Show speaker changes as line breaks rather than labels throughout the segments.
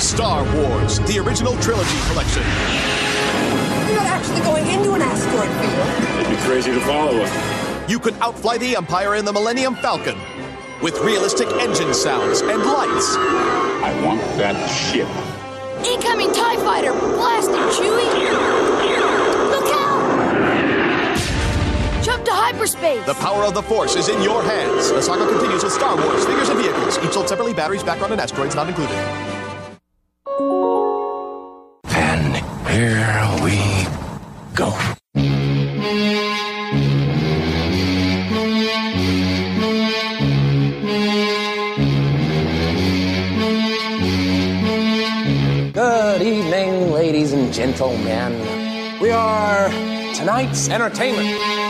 Star Wars, the original trilogy collection.
You're not actually going into an asteroid field.
It'd be crazy to follow us.
You could outfly the Empire in the Millennium Falcon with realistic engine sounds and lights.
I want that ship.
Incoming TIE fighter! Blast it, Chewie! Look out! Jump to hyperspace!
The power of the Force is in your hands. The saga continues with Star Wars, figures, and vehicles, each sold separately, batteries, background, and asteroids not included.
Here we go.
Good evening, ladies and gentlemen. We are tonight's entertainment.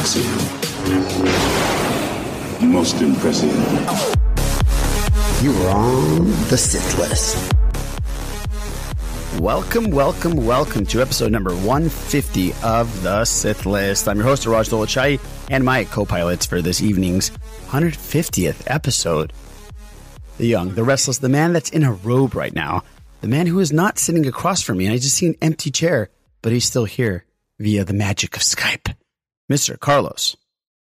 Impressive. Most impressive.
You are on the Sith list.
Welcome, welcome, welcome to episode number 150 of the Sith List. I'm your host, Raj Dolachai, and my co pilots for this evening's 150th episode. The young, the restless, the man that's in a robe right now, the man who is not sitting across from me, and I just see an empty chair, but he's still here via the magic of Skype. Mr. Carlos.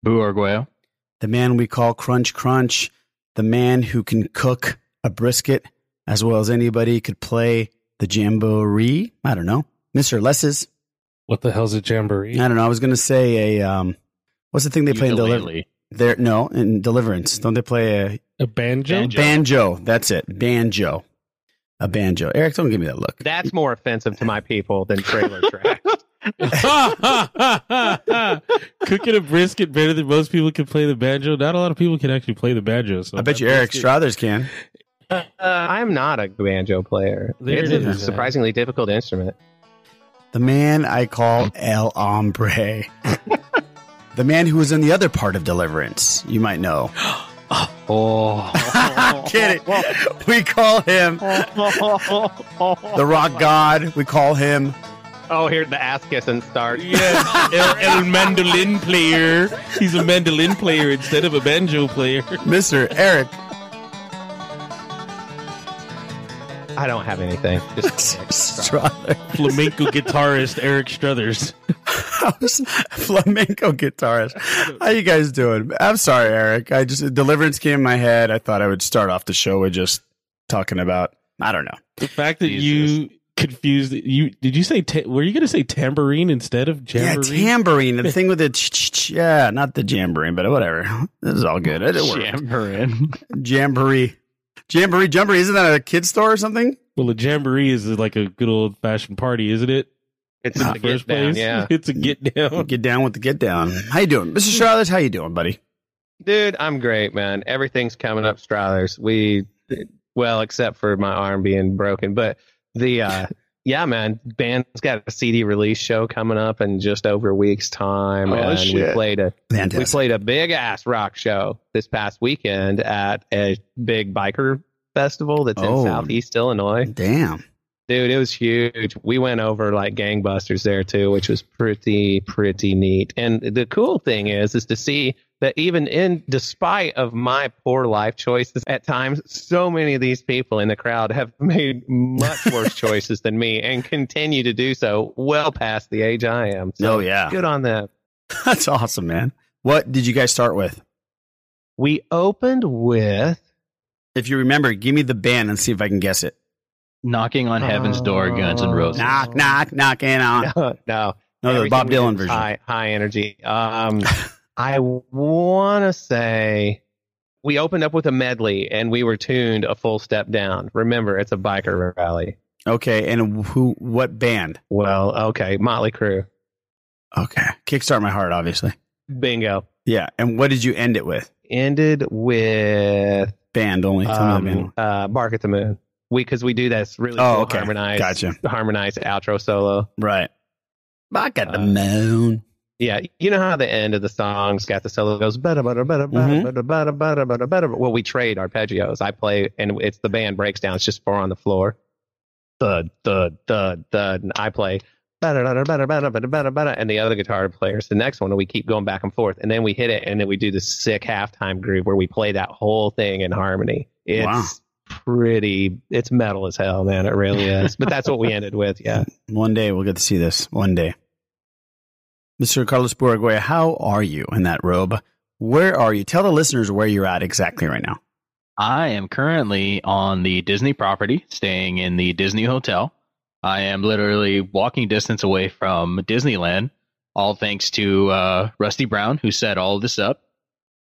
Boo Arguello.
The man we call Crunch Crunch, the man who can cook a brisket as well as anybody could play the jamboree. I don't know. Mr. Lesses.
What the hell's a jamboree?
I don't know. I was going to say a, um, what's the thing they play in
Ukulele.
Deliverance? There, no, in Deliverance. Don't they play a
A banjo?
banjo? That's it. Banjo. A banjo. Eric, don't give me that look.
That's more offensive to my people than trailer trash.
Cooking a brisket better than most people can play the banjo. Not a lot of people can actually play the banjo. So
I bet you Eric
brisket-
Strothers can.
Uh, I'm not a banjo player.
There
it's
it
a
is.
surprisingly difficult instrument.
The man I call El Hombre. the man who was in the other part of Deliverance. You might know.
Oh,
Kidding. We call him the Rock God. We call him
Oh, here the ass kissing starts.
Yeah, El, El mandolin player. He's a mandolin player instead of a banjo player.
Mr. Eric
I don't have anything. Just
Strothers.
Flamenco guitarist Eric Strothers.
flamenco guitarist. How you guys doing? I'm sorry, Eric. I just Deliverance came in my head. I thought I would start off the show with just talking about I don't know.
The fact that you confused you did you say ta- were you going to say tambourine instead of jamboree?
Yeah, tambourine. The thing with the ch- ch- ch- yeah, not the jamboree, but whatever. This is all good. It worked.
Jamboree.
Jamboree, jamboree, jamboree. Isn't that a kid store or something?
well, a jamboree is like a good old fashioned party, isn't it?
it's
In
a
the
get
first
down,
place,
yeah.
it's a get down.
Get down with the get down. How you doing, Mr. Strothers? How you doing, buddy?
Dude, I'm great, man. Everything's coming up, Strothers. We, well, except for my arm being broken, but the, uh, yeah, man, band's got a CD release show coming up in just over a week's time,
Oh,
and we played a we played a big ass rock show this past weekend at a big biker festival that's
Oh.
in Southeast Illinois.
Damn.
Dude, it was huge. We went over like gangbusters there too, which was pretty pretty neat. And the cool thing is is to see that even in despite of my poor life choices at times, so many of these people in the crowd have made much worse choices than me and continue to do so well past the age I am. So
Oh, yeah.
good on them.
That's awesome, man. What did you guys start with?
We opened with
If you remember, give me the band and see if I can guess it.
Knocking on Heaven's Door, Guns and Roses.
Knock, knock, knocking on.
no, no.
No, the Bob Dylan version.
High, high energy. Um, I want to say we opened up with a medley and we were tuned a full step down. Remember, it's a biker rally.
Okay, and who? What band?
Well, okay, Motley Crue.
Okay, Kickstart My Heart, obviously.
Bingo.
Yeah, and what did you end it with?
Ended with
Band only. Tell me band.
um, uh, Bark at the Moon. We because we do this really
Oh,
cool
okay.
harmonized,
Gotcha.
harmonized outro solo.
Right. Bark at the
Uh,
moon.
Yeah, you know how the end of the song's got the solo goes better, better, better,
Mhm.
better, better, better, better, better. Well, we trade arpeggios. I play, and it's the band breaks down. It's just four on the floor. Thud, thud, thud, thud. And I play better, better, better, better, better, better, better. And the other guitar players, the next one, we keep going back and forth. And then we hit it, and then we do the sick halftime groove where we play that whole thing in harmony. It's
Wow.
pretty, it's metal as hell, man. It really is. But that's what we ended with. Yeah.
One day we'll get to see this. One day. Mr. Carlos Buragoya, how are you in that robe? Where are you? Tell the listeners where you're at exactly right now.
I am currently on the Disney property, staying in the Disney Hotel. I am literally walking distance away from Disneyland, all thanks to uh, Rusty Brown, who set all this up.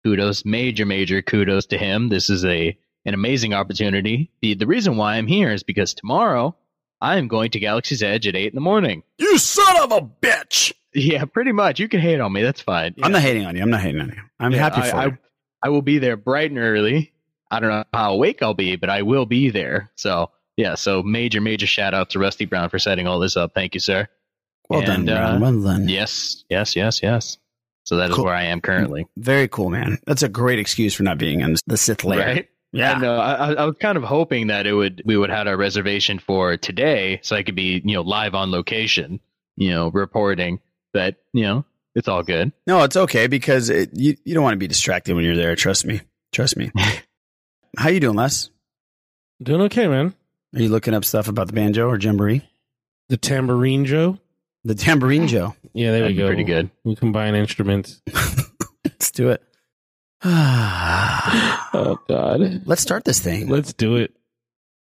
Kudos, major, major kudos to him. This is a an amazing opportunity. The, the reason why I'm here is because tomorrow I am going to Galaxy's Edge at 8 in the morning.
You son of a bitch!
Yeah, pretty much. You can hate on me. That's fine.
I'm not hating on you. I'm not hating on you. I'm
Yeah,
happy for
I,
you.
I will be there bright and early. I don't know how awake I'll be, but I will be there. So yeah, so major, major shout out to Rusty Brown for setting all this up. Thank you, sir.
Well done, Brown. Uh, well done.
Yes, yes, yes, yes. So that is
Cool.
where I am currently.
Very cool, man. That's a great excuse for not being in the Sith lair.
Right?
Yeah.
I know. I, I- I was kind of hoping that it would we would have our reservation for today, so I could be you know live on location, you know, reporting. But you know, it's all good.
No, it's okay because it, you you don't want to be distracted when you're there. Trust me. Trust me. How you doing, Les?
Doing okay, man.
Are you looking up stuff about the banjo or jamboree?
The tambourine Joe.
The tambourine Joe.
Yeah, there
That'd
we go.
pretty good.
We combine instruments.
Let's do it.
oh God.
Let's start this thing.
Let's do it.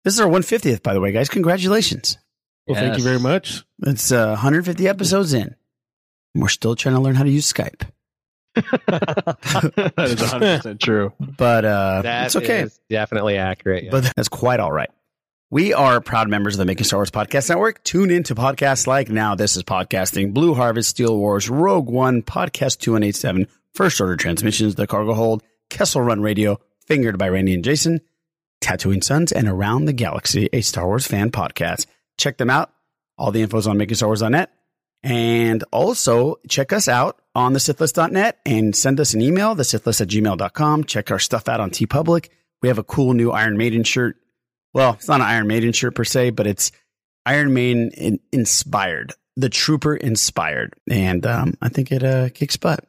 This is our 150th, by the way, guys. Congratulations.
Well, thank you very much.
It's uh, 150 episodes in. We're still trying to learn how to use Skype,
that is 100 percent true.
but uh,
That
it's okay.
is definitely accurate. yeah.
But that's quite all right. We are proud members of the Making Star Wars Podcast Network. Tune in to podcasts like Now This Is Podcasting, Blue Harvest, Steel Wars, Rogue One, Podcast 2187, First Order Transmissions, The Cargo Hold, Kessel Run Radio, Fingered by Randy and Jason, Tatooine Sons, and Around the Galaxy, a Star Wars fan podcast. Check them out. All the info's on MakingStarWars.net. And also check us out on the Sithlist.net and send us an email, the Sithlist at gmail.com. Check our stuff out on TeePublic. We have a cool new Iron Maiden shirt. Well, it's not an Iron Maiden shirt per se, but it's Iron Maiden inspired, the Trooper inspired. And um, I think it uh, kicks butt.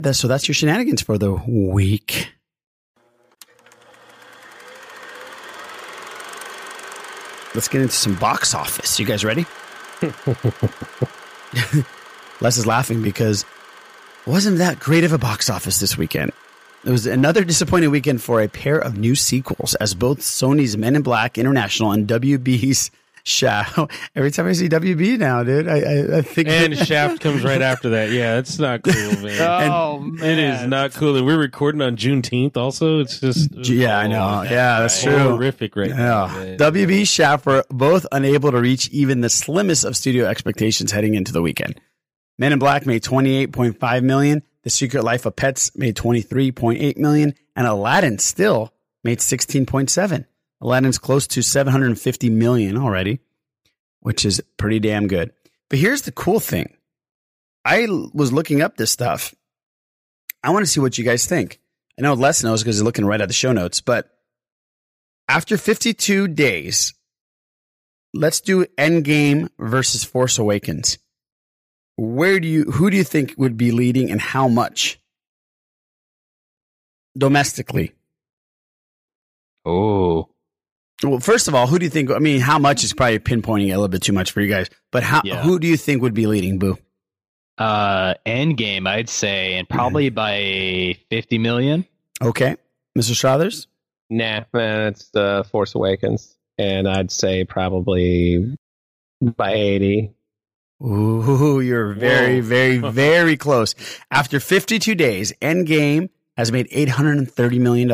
That's, so that's your shenanigans for the week. Let's get into some box office. You guys ready? Les is laughing because wasn't that great of a box office this weekend. It was another disappointing weekend for a pair of new sequels, as both Sony's Men in Black International and WB's Shadow. Every time I see WB now, dude, I, I, I think.
And Shaft comes right after that. Yeah, it's not cool, man.
Oh
It is not cool. And we're recording on Juneteenth also. It's just.
Yeah, I know. Oh, yeah, that's true.
Horrific right now.
Yeah.
man.
WB Shaft were both unable to reach even the slimmest of studio expectations heading into the weekend. Men in Black made 28.5 million. The Secret Life of Pets made 23.8 million. And Aladdin still made 16.7. Aladdin's close to 750 million already, which is pretty damn good. But here's the cool thing. I was looking up this stuff. I want to see what you guys think. I know Les knows because he's looking right at the show notes, but after 52 days, let's do Endgame versus Force Awakens. Where do you who do you think would be leading and how much? Domestically.
Oh,
Well, first of all, who do you think I mean, how much is probably pinpointing a little bit too much for you guys, but how
Yeah.
who do you think would be leading, Boo?
uh, Endgame, I'd say, and probably by 50 million.
Okay. Mr. Strothers?
Nah, man, it's the Force Awakens, and I'd say probably by eighty.
Ooh, you're very,
Whoa.
very, very close. After 52 days, Endgame has made $830 million,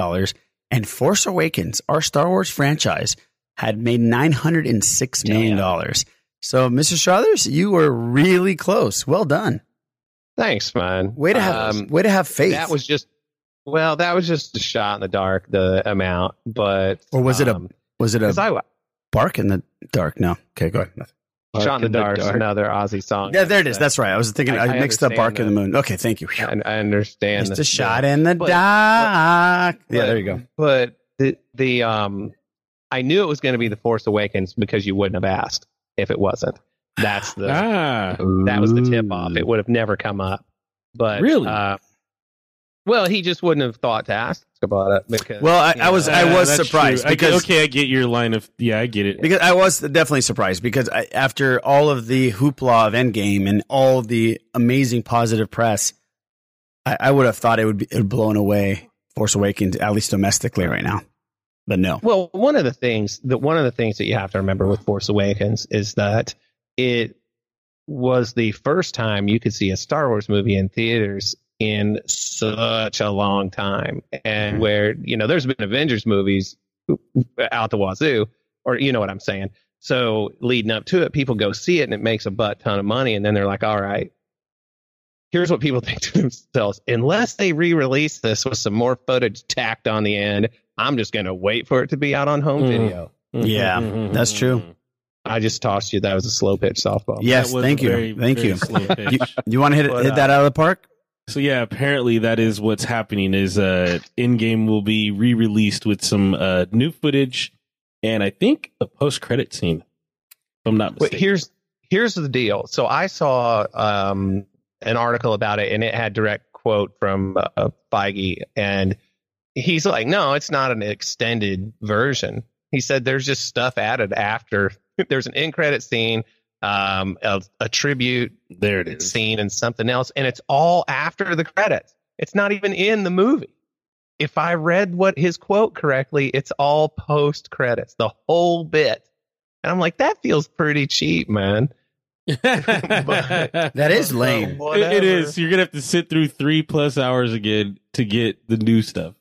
and Force Awakens, our Star Wars franchise, had made nine hundred and six million dollars. So, Mr. Strothers, you were really close. Well done.
Thanks, man.
Way to have
Um,
way to have faith.
That was just well, that was just a shot in the dark, the amount. But
or was it a
um,
was it a
I
bark in the dark? No. Okay, go ahead.
Shot in the dark, is another Ozzy song.
Yeah, there it is. That's right. I was thinking I,
I- I
mixed up
understand
Bark in the Moon. Okay, thank you.
I, I understand.
Just
the-
a shot in the
but-
dark. yeah, there you go.
But the the um, I knew it was going to be the Force Awakens because you wouldn't have asked if it wasn't. That's the
Ah,
that was the tip off. It would have never come up. But
Really?
uh, well, he just wouldn't have thought to ask about it because.
Well, I, I was
know,
I was
that's
surprised
true. I
because
okay, I get your line of yeah, I get it.
because I was definitely surprised because I, after all of the hoopla of Endgame and all the amazing positive press, I, I would have thought it would be it would blown away Force Awakens at least domestically right now, but no.
Well, one of the things that one of the things that you have to remember with Force Awakens is that it was the first time you could see a Star Wars movie in theaters in such a long time, and where you know there's been Avengers movies out the wazoo, or you know what I'm saying. So leading up to it, people go see it, and it makes a butt ton of money, and then they're like, "All right, here's what people think to themselves: unless they re-release this with some more footage tacked on the end, I'm just going to wait for it to be out on home
Mm.
video."
Yeah, that's true.
I just tossed you. That was a slow pitch softball.
Yes, thank you,
very,
thank
very
you.
slow
you.
pitch.
You want to hit
But,
hit that
uh,
out of the park?
So yeah, apparently that is what's happening. Is uh, Endgame will be re-released with some uh, new footage, and I think a post-credit scene. If I'm not
Wait,
mistaken.
here's here's the deal. So I saw um, an article about it, and it had direct quote from uh, Feige, and he's like, "No, it's not an extended version." He said, "There's just stuff added after. There's an in credit scene, um, a, a tribute
there it is.
scene, and something else, and it's all after the credits. It's not even in the movie." If I read what his quote correctly, it's all post credits, the whole bit. And I'm like, that feels pretty cheap, man.
That is lame.
It- it is. You're gonna have to sit through three plus hours again to get the new stuff.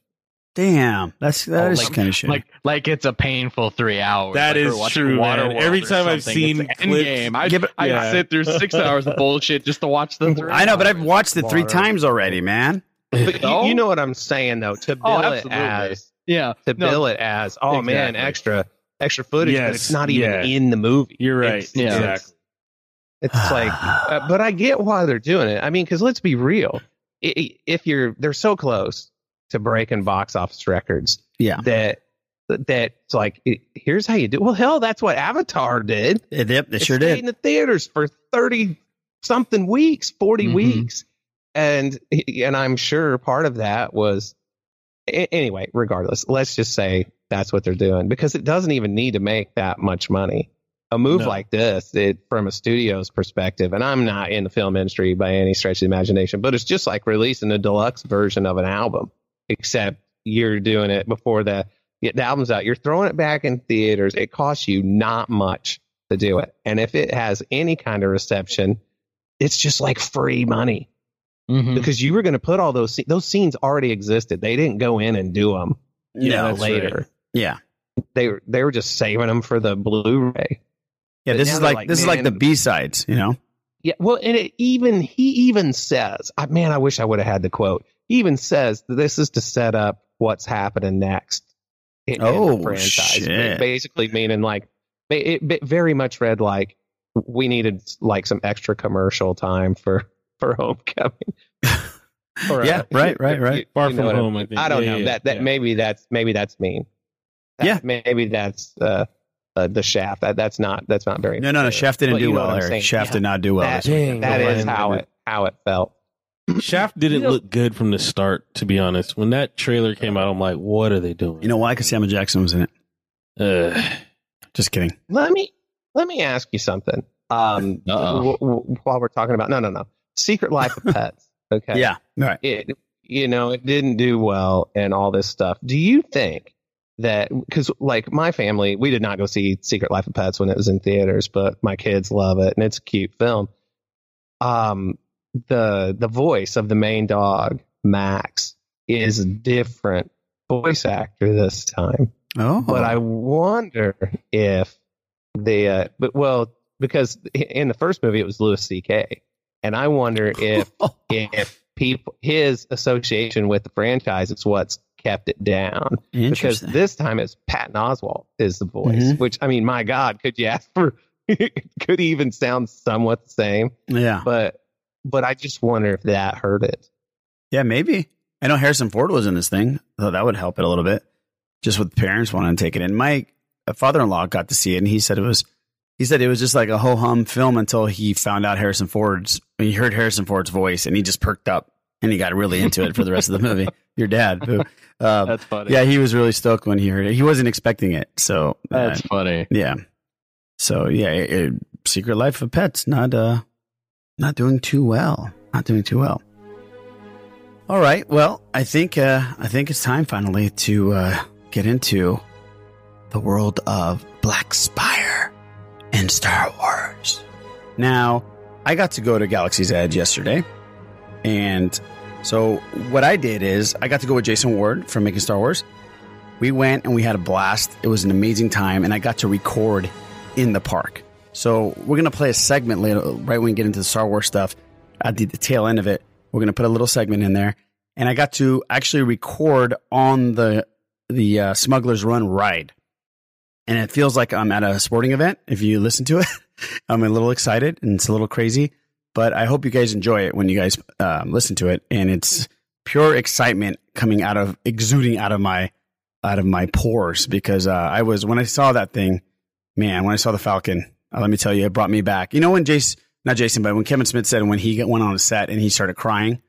Damn, that's that
Oh,
is
like-
kind of shit.
Like, like it's a painful three hours.
That
That is
is true,
Water
man. Every time I've seen
It's
clips-
Endgame, I'd,
Yeah,
I'd sit through six hours of bullshit just to watch the three.
I know, but I've watched it three
Water.
times already, man.
But you, you know what I'm saying, though. To bill
Oh,
it as
yeah.
to
No,
bill it as, oh man, extra extra footage, but it's not even
yeah.
in the movie.
You're right.
It's,
Yeah.
Exactly.
it's like, uh, but I get why they're doing it. I mean, because let's be real. I- I- If you're, they're so close to breaking box office records
Yeah,
that that it's like, it- here's how you do. Well, hell, that's what Avatar did.
yep, it
It
sure did.
in the theaters for 30 something weeks, 40
Mhm.
weeks. And and I'm sure part of that was anyway, regardless, let's just say that's what they're doing because it doesn't even need to make that much money. A move
No.
like this, it, from a studio's perspective, and I'm not in the film industry by any stretch of the imagination, but it's just like releasing a deluxe version of an album, except you're doing it before the, the album's out. You're throwing it back in theaters. It costs you not much to do it. And if it has any kind of reception, it's just like free money
Mhm.
because you were going to put all those those scenes already existed. They didn't go in and do them you
No,
know, later.
right. Yeah,
They were they were just saving them for the Blu-ray.
yeah.
But
This is like,
like,
this is like the B sides, you know.
Yeah, well, and it even he even says, I, "Man, I wish I would have had the quote." He even says that this is to set up what's happening next. in- in the
Oh,
franchise.
shit.
Basically, meaning like it, it very much read like we needed like some extra commercial time for for Homecoming. Or, uh,
Yeah, right, right, right.
you-
Far
you
from
know what
home, I think.
I don't
Yeah,
know
yeah,
that that
yeah.
maybe that's maybe that's mean. That-
Yeah.
maybe that's uh, uh, the shaft. That that's not that's not very.
No, no, no. Shaft didn't
But
do well.
what I'm
Eric. Shaft
Yeah.
did not do well.
That,
this week.
Dang,
that is how it how it felt.
Shaft didn't
You know-
look good from the start, to be honest. When that trailer came out, I'm like, what are they doing?
You know why? Because Samuel Jackson was in it.
Uh,
Just kidding.
Let me let me ask you something. Um, w- w- while we're talking about no, no, no, Secret Life of Pets. Okay.
Yeah. All right.
It you know it didn't do well and all this stuff. Do you think that because like my family, we did not go see Secret Life of Pets when it was in theaters, but my kids love it and it's a cute film. Um, the the voice of the main dog Max is a different voice actor this time.
Oh,
But I wonder if the uh, but well because in the first movie it was Louis C.K. and I wonder if if people his association with the franchise is what's kept it down because this time it's Patton Oswalt is the voice.
Mhm.
Which I mean, my God, could you ask for? could he even sound somewhat the same?
yeah,
But but I just wonder if that hurt it.
yeah, maybe. I know Harrison Ford was in this thing, so that would help it a little bit. Just with parents wanting to take it in. My father-in-law got to see it, and he said it was. He said it was just like a ho hum film until he found out Harrison Ford's. He heard Harrison Ford's voice, and he just perked up, and he got really into it for the rest of the movie. Your dad, boo. Um,
That's funny.
Yeah, he was really stoked when he heard it. He wasn't expecting it, so uh,
That's funny.
Yeah. So yeah, it, it- Secret Life of Pets not uh not doing too well. Not doing too well. All right. Well, I think uh I think it's time finally to uh get into the world of Black Spire and Star Wars. Now, I got to go to Galaxy's Edge yesterday. And so what I did is I got to go with Jason Ward from Making Star Wars. We went and we had a blast. It was an amazing time, and I got to record in the park. So we're gonna play a segment later, right when we get into the Star Wars stuff. At the, the tail end of it, we're gonna put a little segment in there, and I got to actually record on the the uh, Smuggler's Run ride, and it feels like I'm at a sporting event. If you listen to it, I'm a little excited and it's a little crazy, but I hope you guys enjoy it when you guys um, listen to it, and it's pure excitement coming out of exuding out of my out of my pores because uh, I was when I saw that thing, man, when I saw the Falcon, uh, let me tell you, it brought me back. You know when Jason, not Jason, but when Kevin Smith said when he went on a set and he started crying,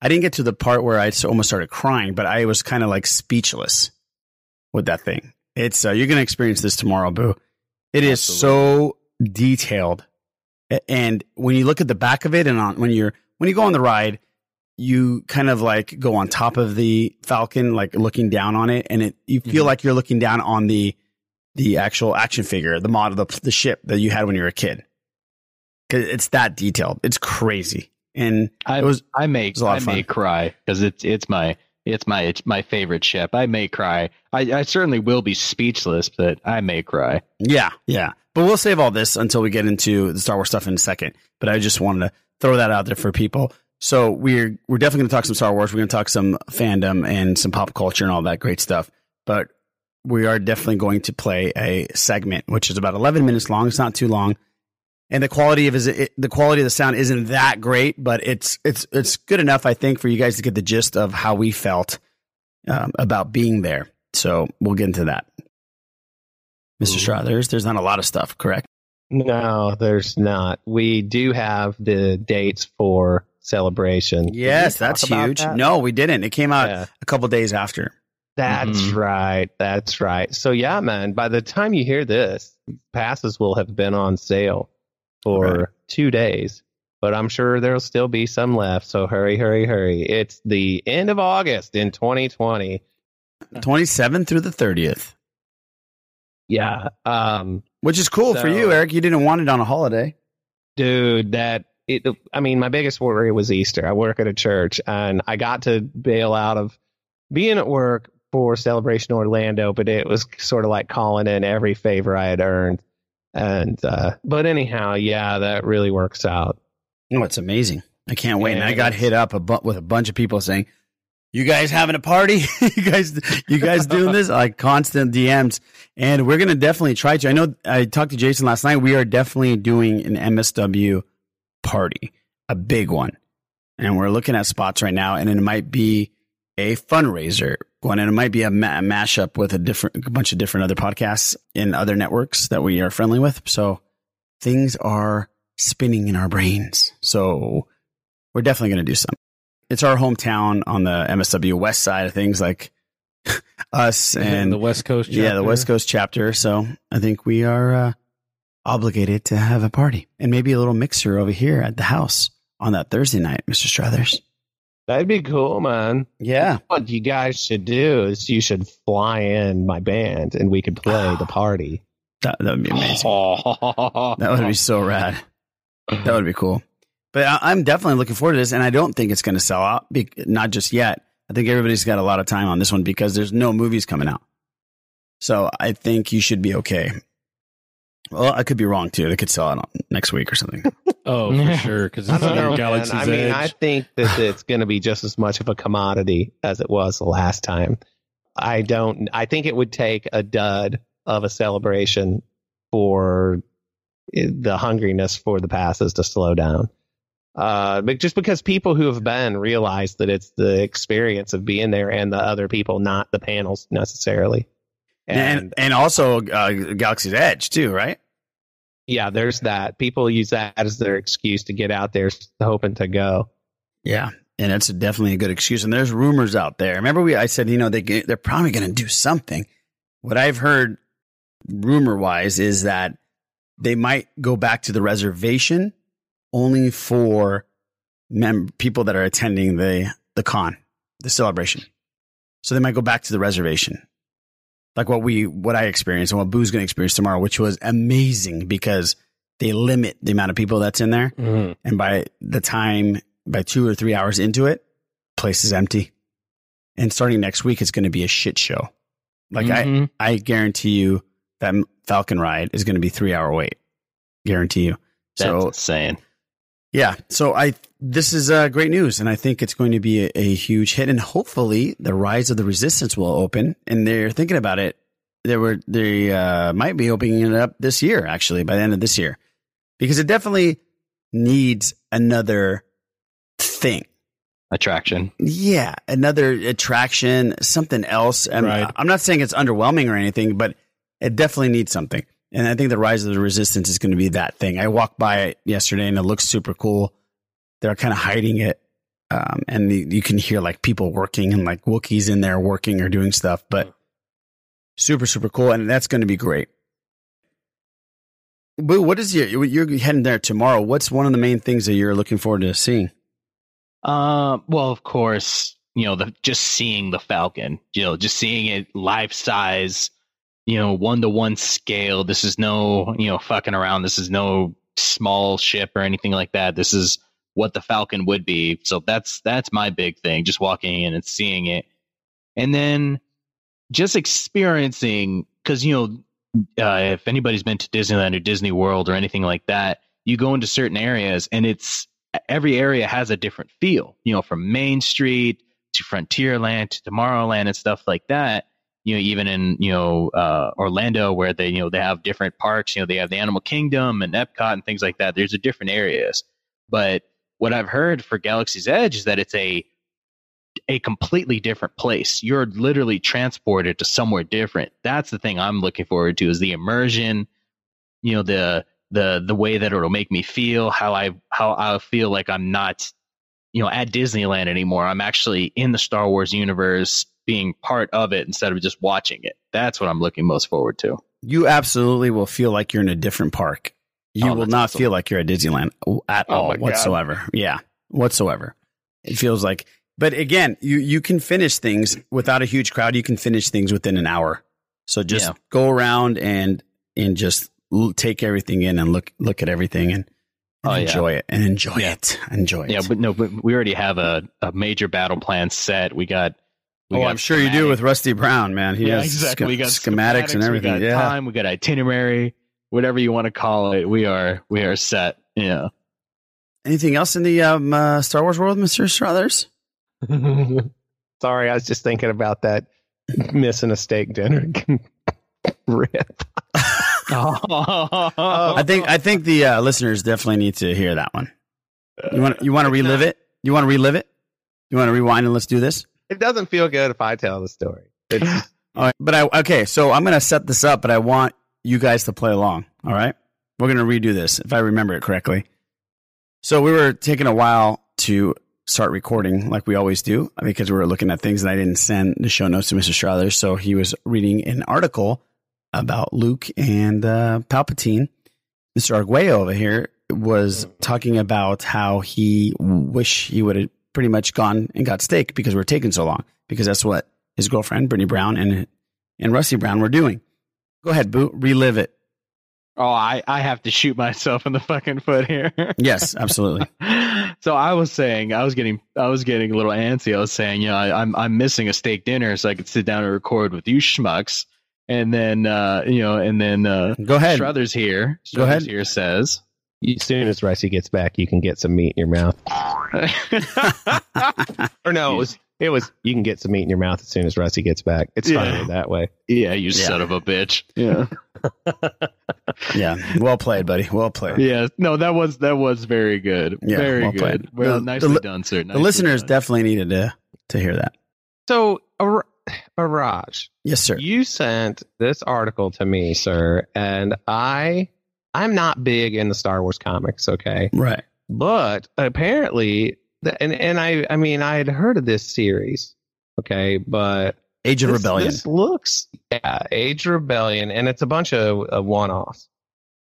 I didn't get to the part where I almost started crying, but I was kind of like speechless with that thing. It's uh, you're gonna experience this tomorrow, boo. It is so detailed, and when you look at the back of it, and on when you're when you go on the ride, you kind of like go on top of the Falcon, like looking down on it, and it you feel like you're looking down on the the actual action figure, the model, the the ship that you had when you were a kid. 'Cause it's that detailed. It's crazy, and
I
it was
I may
was
I may cry because it's it's my it's my it's my favorite ship. I may cry. I, I certainly will be speechless, but I may cry.
Yeah, yeah. But we'll save all this until we get into the Star Wars stuff in a second. But I just wanted to throw that out there for people. So we're we're definitely going to talk some Star Wars. We're going to talk some fandom and some pop culture and all that great stuff. But we are definitely going to play a segment which is about 11 minutes long. It's not too long. And the quality of is it, the quality of the sound isn't that great, but it's it's it's good enough I think for you guys to get the gist of how we felt um, about being there. So we'll get into that. Mr. Straw, there's there's not a lot of stuff, correct?
No, there's not. We do have the dates for celebration.
Yes, that's huge.
that?
No, we didn't. It came out
Yeah.
a couple days after.
That's
Mhm.
right. That's right. So yeah, man, by the time you hear this, passes will have been on sale for
Right.
two days. But I'm sure there'll still be some left. So hurry, hurry, hurry. It's the end of August in 2020.
27th through the 30th,
Yeah. Um,
which is cool for you, Eric. You didn't want it on a holiday.
dude that it i mean my biggest worry was easter i work at a church and i got to bail out of being at work for celebration orlando but it was sort of like calling in every favor i had earned and uh but anyhow yeah that really works out
Oh, it's amazing. I can't wait. and I got hit up a bu- with a bunch of people saying, "You guys having a party? you guys, you guys doing this?" Like constant DMs, and we're gonna definitely try to. I know I talked to Jason last night. We are definitely doing an MSW party, a big one, and we're looking at spots right now. And it might be a fundraiser one, and it might be a, ma- a mashup with a different, a bunch of different other podcasts in other networks that we are friendly with. So things are spinning in our brains. So we're definitely going to do some. It's our hometown on the MSW West side of things, like us and
the West Coast.
yeah, the
chapter.
West Coast chapter. So I think we are uh, obligated to have a party and maybe a little mixer over here at the house on that Thursday night, Mr. Strothers.
That'd be cool man
Yeah.
what you guys should do is you should fly in my band and we could play the party
That, that would be amazing. That would be so rad. That would be cool. But I, I'm definitely looking forward to this, and I don't think it's going to sell out. Be, not just yet. I think everybody's got a lot of time on this one because there's no movies coming out. So I think you should be okay. Well, I could be wrong too. They could sell it on next week or something.
Oh, for sure. Because
I
it's
don't
on
know,
Galaxy's
man. I mean,
Edge.
I think that it's going to be just as much of a commodity as it was the last time. I don't. I think it would take a dud of a celebration for the hungriness for the passes to slow down. Uh, but just because people who have been realize that it's the experience of being there and the other people, not the panels necessarily.
and and also uh, Galaxy's Edge too, right?
Yeah, there's that. People use that as their excuse to get out there, hoping to go.
Yeah, and it's definitely a good excuse. And there's rumors out there. Remember, we I said you know they, they're probably going to do something. What I've heard, rumor wise, is that they might go back to the reservation only for mem- people that are attending the the con, the celebration. So they might go back to the reservation, like what we what I experienced and what Boo's going to experience tomorrow, which was amazing because they limit the amount of people that's in there,
Mhm.
and by the time by two or three hours into it, place is empty. And starting next week, it's going to be a shit show. Like
Mhm.
I, I guarantee you that Falcon ride is going to be three hour wait. Guarantee you.
That's
so
insane.
Yeah, so I this is uh, great news, and I think it's going to be a, a huge hit, and hopefully the Rise of the Resistance will open. And they're thinking about it. They were they uh, might be opening it up this year, actually, by the end of this year, because it definitely needs another thing.
Attraction.
Yeah, another attraction, something else. And
Right.
I'm not saying it's underwhelming or anything, but it definitely needs something. And I think the Rise of the Resistance is going to be that thing. I walked by it yesterday and it looks super cool. They're kind of hiding it. Um, and the, you can hear like people working and like Wookiees in there working or doing stuff, but super, super cool. And that's going to be great. Boo, what is your, you're heading there tomorrow. What's one of the main things that you're looking forward to seeing?
Uh, well, of course, you know, the just seeing the Falcon, you know, just seeing it life size, you know, one to one scale. This is no, you know, fucking around. This is no small ship or anything like that. This is what the Falcon would be. So that's that's my big thing. Just walking in and seeing it, and then just experiencing because you know uh, if anybody's been to Disneyland or Disney World or anything like that, you go into certain areas and it's every area has a different feel. You know, from Main Street to Frontierland to Tomorrowland and stuff like that. You know, even in you know uh, Orlando where they you know they have different parks. You know, they have the Animal Kingdom and Epcot and things like that. There's a different areas, but what I've heard for Galaxy's Edge is that it's a a completely different place. You're literally transported to somewhere different. That's the thing I'm looking forward to is the immersion, you know, the the the way that it'll make me feel, how I how I feel like I'm not, you know, at Disneyland anymore. I'm actually in the Star Wars universe, being part of it instead of just watching it. That's what I'm looking most forward to.
You absolutely will feel like you're in a different park. You
Oh,
will not
awesome.
feel like you're at Disneyland at
Oh
all
my God.
whatsoever. Yeah, whatsoever. It feels like, but again, you you can finish things without a huge crowd. You can finish things within an hour. So just
Yeah.
go around and and just l- take everything in and look look at everything and, and
Oh, yeah.
enjoy it and enjoy
Yeah.
it. Enjoy it.
Yeah, but no, but we already have a, a major battle plan set. We got. We
oh, I'm sure you do with Rusty Brown, man. He
yeah,
has
exactly.
sch-
we got
schematics, and everything.
We got
yeah.
time. We got itinerary. Whatever you want to call it, we are we are set. Yeah.
Anything else in the um, uh, Star Wars world, Mister Strothers?
Sorry, I was just thinking about that missing a steak dinner. Rip.
I think I think the uh, listeners definitely need to hear that one. You want you want to relive it? You want to relive it? You want to rewind and let's do this?
It doesn't feel good if I tell the story. It's,
All right, but I okay. So I'm gonna set this up, but I want you guys to play along. All right, we're gonna redo this if I remember it correctly. So we were taking a while to start recording, like we always do, because we were looking at things, and I didn't send the show notes to Mr. Strothers, so he was reading an article about Luke and uh, Palpatine. Mr. Arguello over here was talking about how he wish he would have pretty much gone and got steak because we are taking so long because that's what his girlfriend Brittany Brown and and Rusty Brown were doing. Go ahead, Boo, relive it.
Oh, I I have to shoot myself in the fucking foot here.
Yes, absolutely.
so I was saying I was getting I was getting a little antsy. I was saying, you know, I, I'm I'm missing a steak dinner so I could sit down and record with you schmucks. And then uh, you know, and then uh,
Go ahead.
Strothers here.
Go ahead.
Here says,
As soon as Rusty gets back, you can get some meat in your mouth. or no, it was it was you can get some meat in your mouth as soon as Rusty gets back. It's
Yeah.
funny that way.
"Yeah, you
Yeah.
son of a bitch." Yeah,
Yeah. Well played, buddy. Well played.
yeah. No, that was that was very good.
Yeah,
very
well
good.
played.
Well,
The-
nicely
the
done, sir.
The listeners
done.
definitely needed to to hear that.
So, Ar- Araj,
Yes, sir.
you sent this article to me, sir, and I I'm not big in the Star Wars comics, okay?
Right.
But apparently, and and I I mean I had heard of this series, okay, but
Age of
this,
Rebellion.
This looks yeah, Age of Rebellion, and it's a bunch of, of one-offs.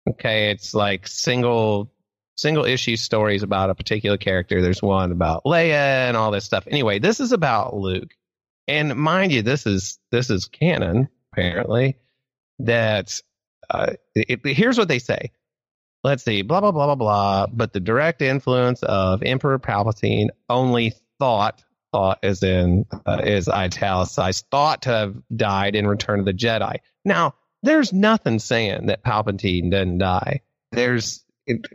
Okay, it's like single single issue stories about a particular character. There's one about Leia and all this stuff. Anyway, this is about Luke, and mind you, this is this is canon apparently. That uh, it, here's what they say. Let's see, blah blah blah blah blah. But the direct influence of Emperor Palpatine only thought thought as in uh, is italicized thought to have died in Return of the Jedi. Now, there's nothing saying that Palpatine didn't die. There's, it,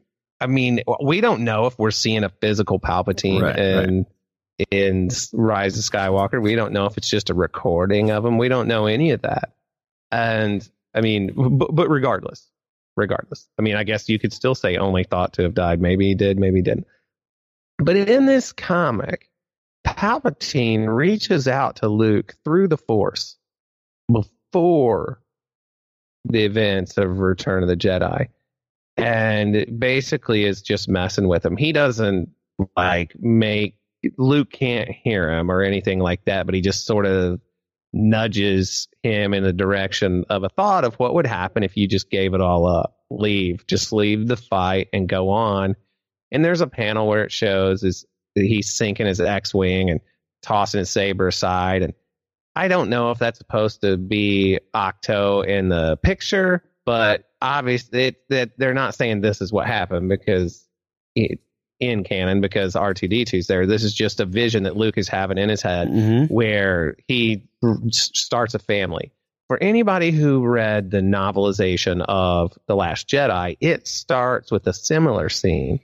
I mean, we don't know if we're seeing a physical Palpatine
Right,
in in Rise of Skywalker. We don't know if it's just a recording of him. We don't know any of that. And I mean, but, but regardless, regardless, I mean, I guess you could still say only thought to have died. Maybe he did, maybe he didn't. But in this comic, Palpatine reaches out to Luke through the Force before the events of Return of the Jedi and basically is just messing with him. He doesn't like make Luke can't hear him or anything like that, but he just sort of nudges him in the direction of a thought of what would happen if you just gave it all up. Leave, just leave the fight and go on. And there's a panel where it shows is he's sinking his X-wing and tossing his saber aside. And I don't know if that's supposed to be Octo in the picture, but obviously it, that they're not saying this is what happened because it, in canon because R2D2's there. This is just a vision that Luke is having in his head
Mm-hmm.
where he starts a family. For anybody who read the novelization of The Last Jedi, it starts with a similar scene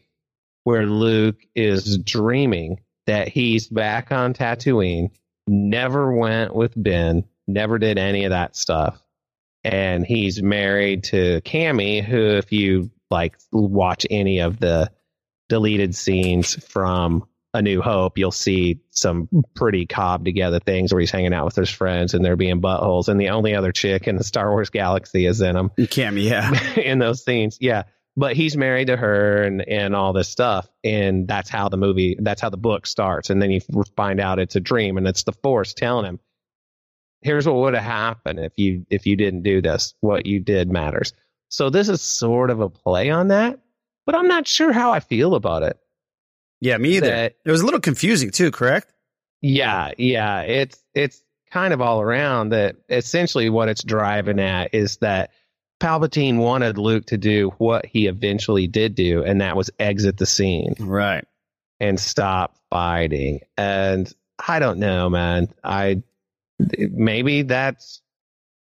where Luke is dreaming that he's back on Tatooine, never went with Ben, never did any of that stuff. And he's married to Camie, who, if you like watch any of the deleted scenes from A New Hope, you'll see some pretty cob together things where he's hanging out with his friends and they're being buttholes. And the only other chick in the Star Wars galaxy is in them
Cam, yeah.
in those scenes. Yeah. But he's married to her and, and all this stuff. And that's how the movie, that's how the book starts. And then you find out it's a dream and it's the force telling him, here's what would have happened if you, if you didn't do this. What you did matters. So this is sort of a play on that, but I'm not sure how I feel about it.
Yeah, me either.
That-
it was a little confusing too, correct?
Yeah, yeah. It's it's kind of all around that essentially what it's driving at is that Palpatine wanted Luke to do what he eventually did do, and that was exit the scene
Right.
and stop fighting. And I don't know, man. I maybe that's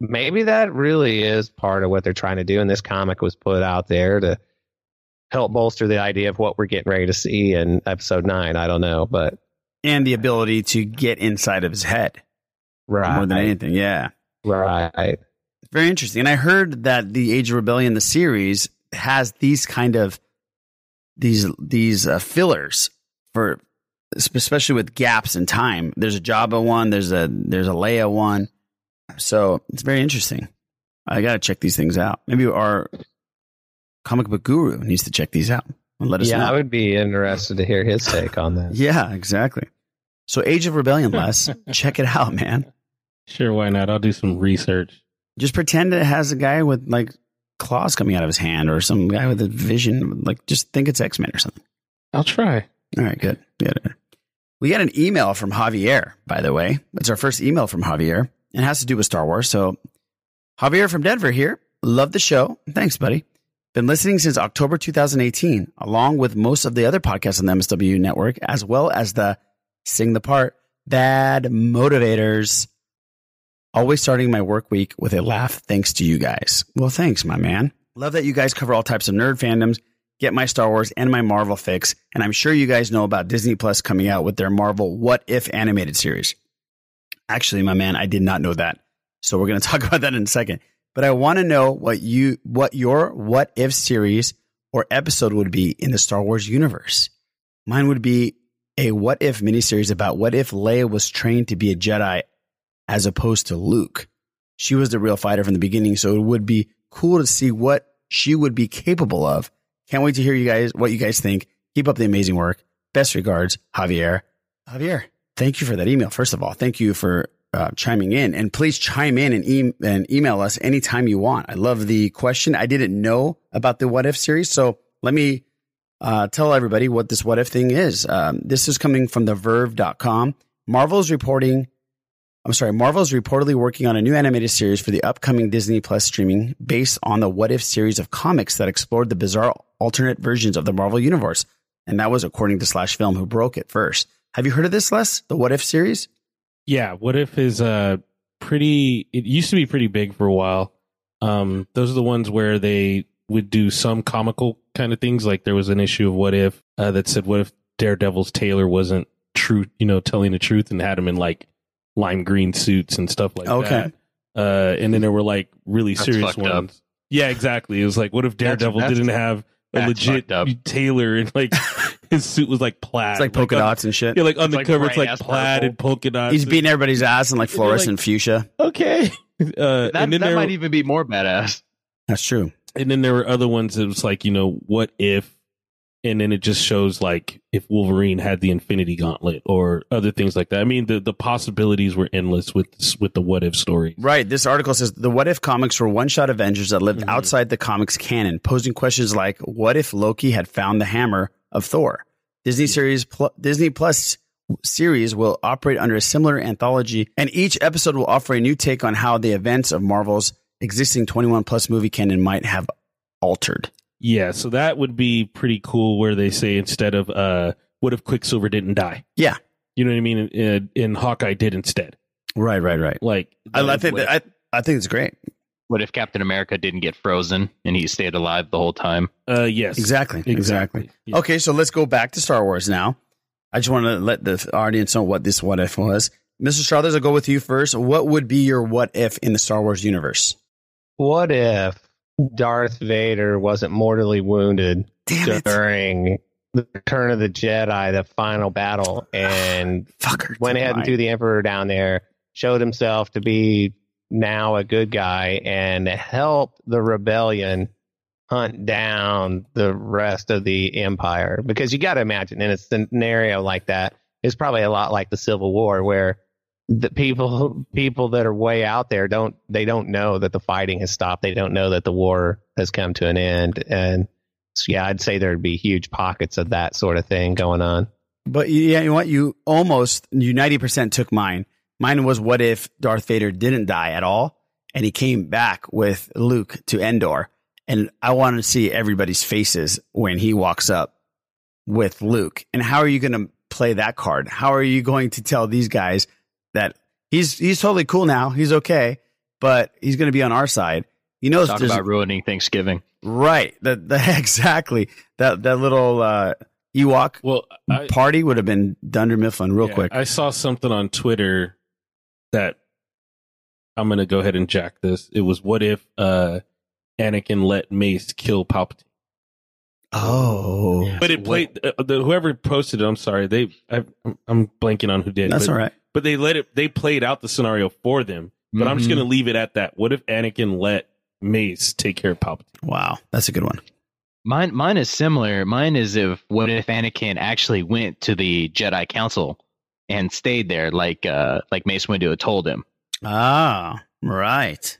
maybe that really is part of what they're trying to do. And this comic was put out there to help bolster the idea of what we're getting ready to see in episode nine. I don't know, but
And the ability to get inside of his head
right,
more than anything. Yeah.
right.
Very interesting. And I heard that the Age of Rebellion, the series, has these kind of these these uh, fillers for especially with gaps in time. There's a Jabba one. There's a there's a Leia one. So it's very interesting. I got to check these things out. Maybe our comic book guru needs to check these out and let us
yeah,
know.
I would be interested to hear his take on that.
yeah, exactly. So Age of Rebellion, Les, check it out, man.
Sure, why not? I'll do some research.
Just pretend it has a guy with like claws coming out of his hand or some guy with a vision. Like, just think it's X Men or something.
I'll try.
All right, good. good. We got an email from Javier, by the way. It's our first email from Javier. It has to do with Star Wars. So, Javier from Denver here. Love the show. Thanks, buddy. Been listening since October 2018, along with most of the other podcasts on the MSW network, as well as the Sing the Part Bad Motivators. Always starting my work week with a laugh thanks to you guys. Well, thanks, my man. Love that you guys cover all types of nerd fandoms, get my Star Wars and my Marvel fix, and I'm sure you guys know about Disney Plus coming out with their Marvel What If animated series. Actually, my man, I did not know that. So we're going to talk about that in a second. But I want to know what you what your What If series or episode would be in the Star Wars universe. Mine would be a What If miniseries about what if Leia was trained to be a Jedi as opposed to Luke. She was the real fighter from the beginning, so it would be cool to see what she would be capable of. Can't wait to hear you guys what you guys think. Keep up the amazing work. Best regards, Javier. Javier, thank you for that email. First of all, thank you for uh, chiming in, and please chime in and, e- and email us anytime you want. I love the question. I didn't know about the What If series, so let me uh, tell everybody what this What If thing is. Um, this is coming from the Verge.com. Marvel is reporting. I'm sorry, Marvel is reportedly working on a new animated series for the upcoming Disney Plus streaming based on the What If series of comics that explored the bizarre alternate versions of the Marvel Universe. And that was according to Slash Film, who broke it first. Have you heard of this, Les? The What If series?
Yeah, What If is uh pretty. It used to be pretty big for a while. Um, those are the ones where they would do some comical kind of things. Like there was an issue of What If uh, that said, "What if Daredevil's tailor wasn't true? You know, telling the truth," and had him in like lime green suits and stuff like
Okay.
that. Uh, and then there were like really
That's
serious
fucked up.
ones. Yeah, exactly. It was like, what if Daredevil
that's-
didn't have a
that's
legit tailor and like his suit was like plaid,
It's like polka
on-
dots and shit.
Yeah, like on
It's
the
like
cover, it's like plaid
purple.
and polka dots.
He's beating everybody's ass in like
You're like-
fluorescent fuchsia.
okay. Uh,
That,
and then
that
there,
might even be more badass.
That's true.
and then there were other ones that was like, you know, what if, and then it just shows like if Wolverine had the Infinity Gauntlet or other things like that. I mean, the the possibilities were endless with with the what if story.
Right. This article says the What If comics were one shot Avengers that lived mm-hmm. outside the comics canon, posing questions like What if Loki had found the hammer of Thor? Disney mm-hmm. series pl- Disney Plus series will operate under a similar anthology, and each episode will offer a new take on how the events of Marvel's existing 21 plus movie canon might have altered.
Yeah, so that would be pretty cool. Where they say instead of uh, what if Quicksilver didn't die?
Yeah.
You know what I mean? In, in Hawkeye did instead.
Right, right, right.
Like
I, I think that, I, I think it's great.
What if Captain America didn't get frozen and he stayed alive the whole time?
Uh, yes,
Exactly. Exactly.
Exactly. Yeah.
Okay, so let's go back to Star Wars now. I just want to let the audience know what this what if was. Mr. Strothers, I'll go with you first. What would be your what if in the Star Wars universe?
What if Darth Vader wasn't mortally wounded
Damn it.
during the Return of the Jedi, the final battle, and
Fucker.
went ahead and threw the Emperor down there, showed himself to be now a good guy, and helped the rebellion hunt down the rest of the Empire. Because you got to imagine in a scenario like that, it's probably a lot like the Civil War, where the people people that are way out there don't they don't know that the fighting has stopped. They don't know that the war has come to an end. And so, yeah, I'd say there'd be huge pockets of that sort of thing going on.
But yeah, you know what? You almost you ninety percent took mine. Mine was what if Darth Vader didn't die at all and he came back with Luke to Endor, and I wanted to see everybody's faces when he walks up with Luke. And how are you going to play that card? How are you going to tell these guys that he's he's totally cool now, he's okay, but he's going to be on our side? You know,
Talk
there's-
about ruining Thanksgiving.
right? That the, exactly that that little uh, Ewok
Well, I,
party would have been Dunder Mifflin real
yeah,
quick.
I saw something on Twitter that I'm gonna go ahead and jack this. It was what if uh, Anakin let Mace kill Palpatine?
oh,
But it played uh, the, whoever posted it. I'm sorry, they I, I'm blanking on who did.
that's
but,
all right.
But they let it. They played out the scenario for them. But I'm just
Mhm.
gonna leave it at that. What if Anakin let Mace take care of Palpatine?
Wow, that's a good one.
Mine, mine is similar. Mine is if what if Anakin actually went to the Jedi Council and stayed there, like uh, like Mace Windu had told him.
Ah, right.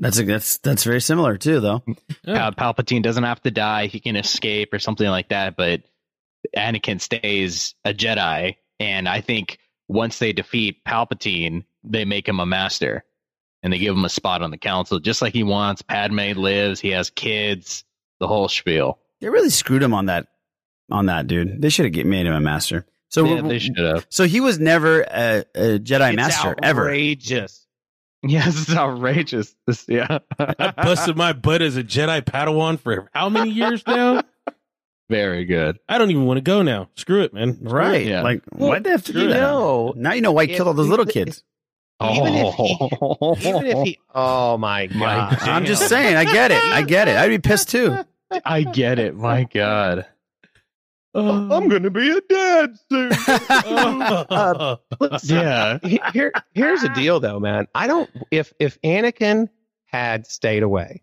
That's a that's that's very similar too, though.
Pal- Palpatine doesn't have to die; he can escape or something like that. But Anakin stays a Jedi, and I think once they defeat Palpatine, they make him a master, and they give him a spot on the council, just like he wants. Padme lives; he has kids, the whole spiel.
They really screwed him on that on that dude. They should have made him a master. So
yeah, they should have.
so he was never a, a Jedi
It's
master ever.
outrageous.
Yeah, this is outrageous. This, yeah,
I busted my butt as a Jedi Padawan for how many years now?
Very good.
I don't even want to go now. Screw it, man. Screw
Right.
it.
Like, why'd they have to
you
do that?
know,
now you know why he killed all those little kids.
Even if he, even if he, oh my god!
I'm just saying, I get it. I get it. I'd be pissed too.
I get it. My God.
I'm gonna be a dad soon. uh, listen,
Yeah.
Here, here's the deal, though, man. I don't. If if Anakin had stayed away,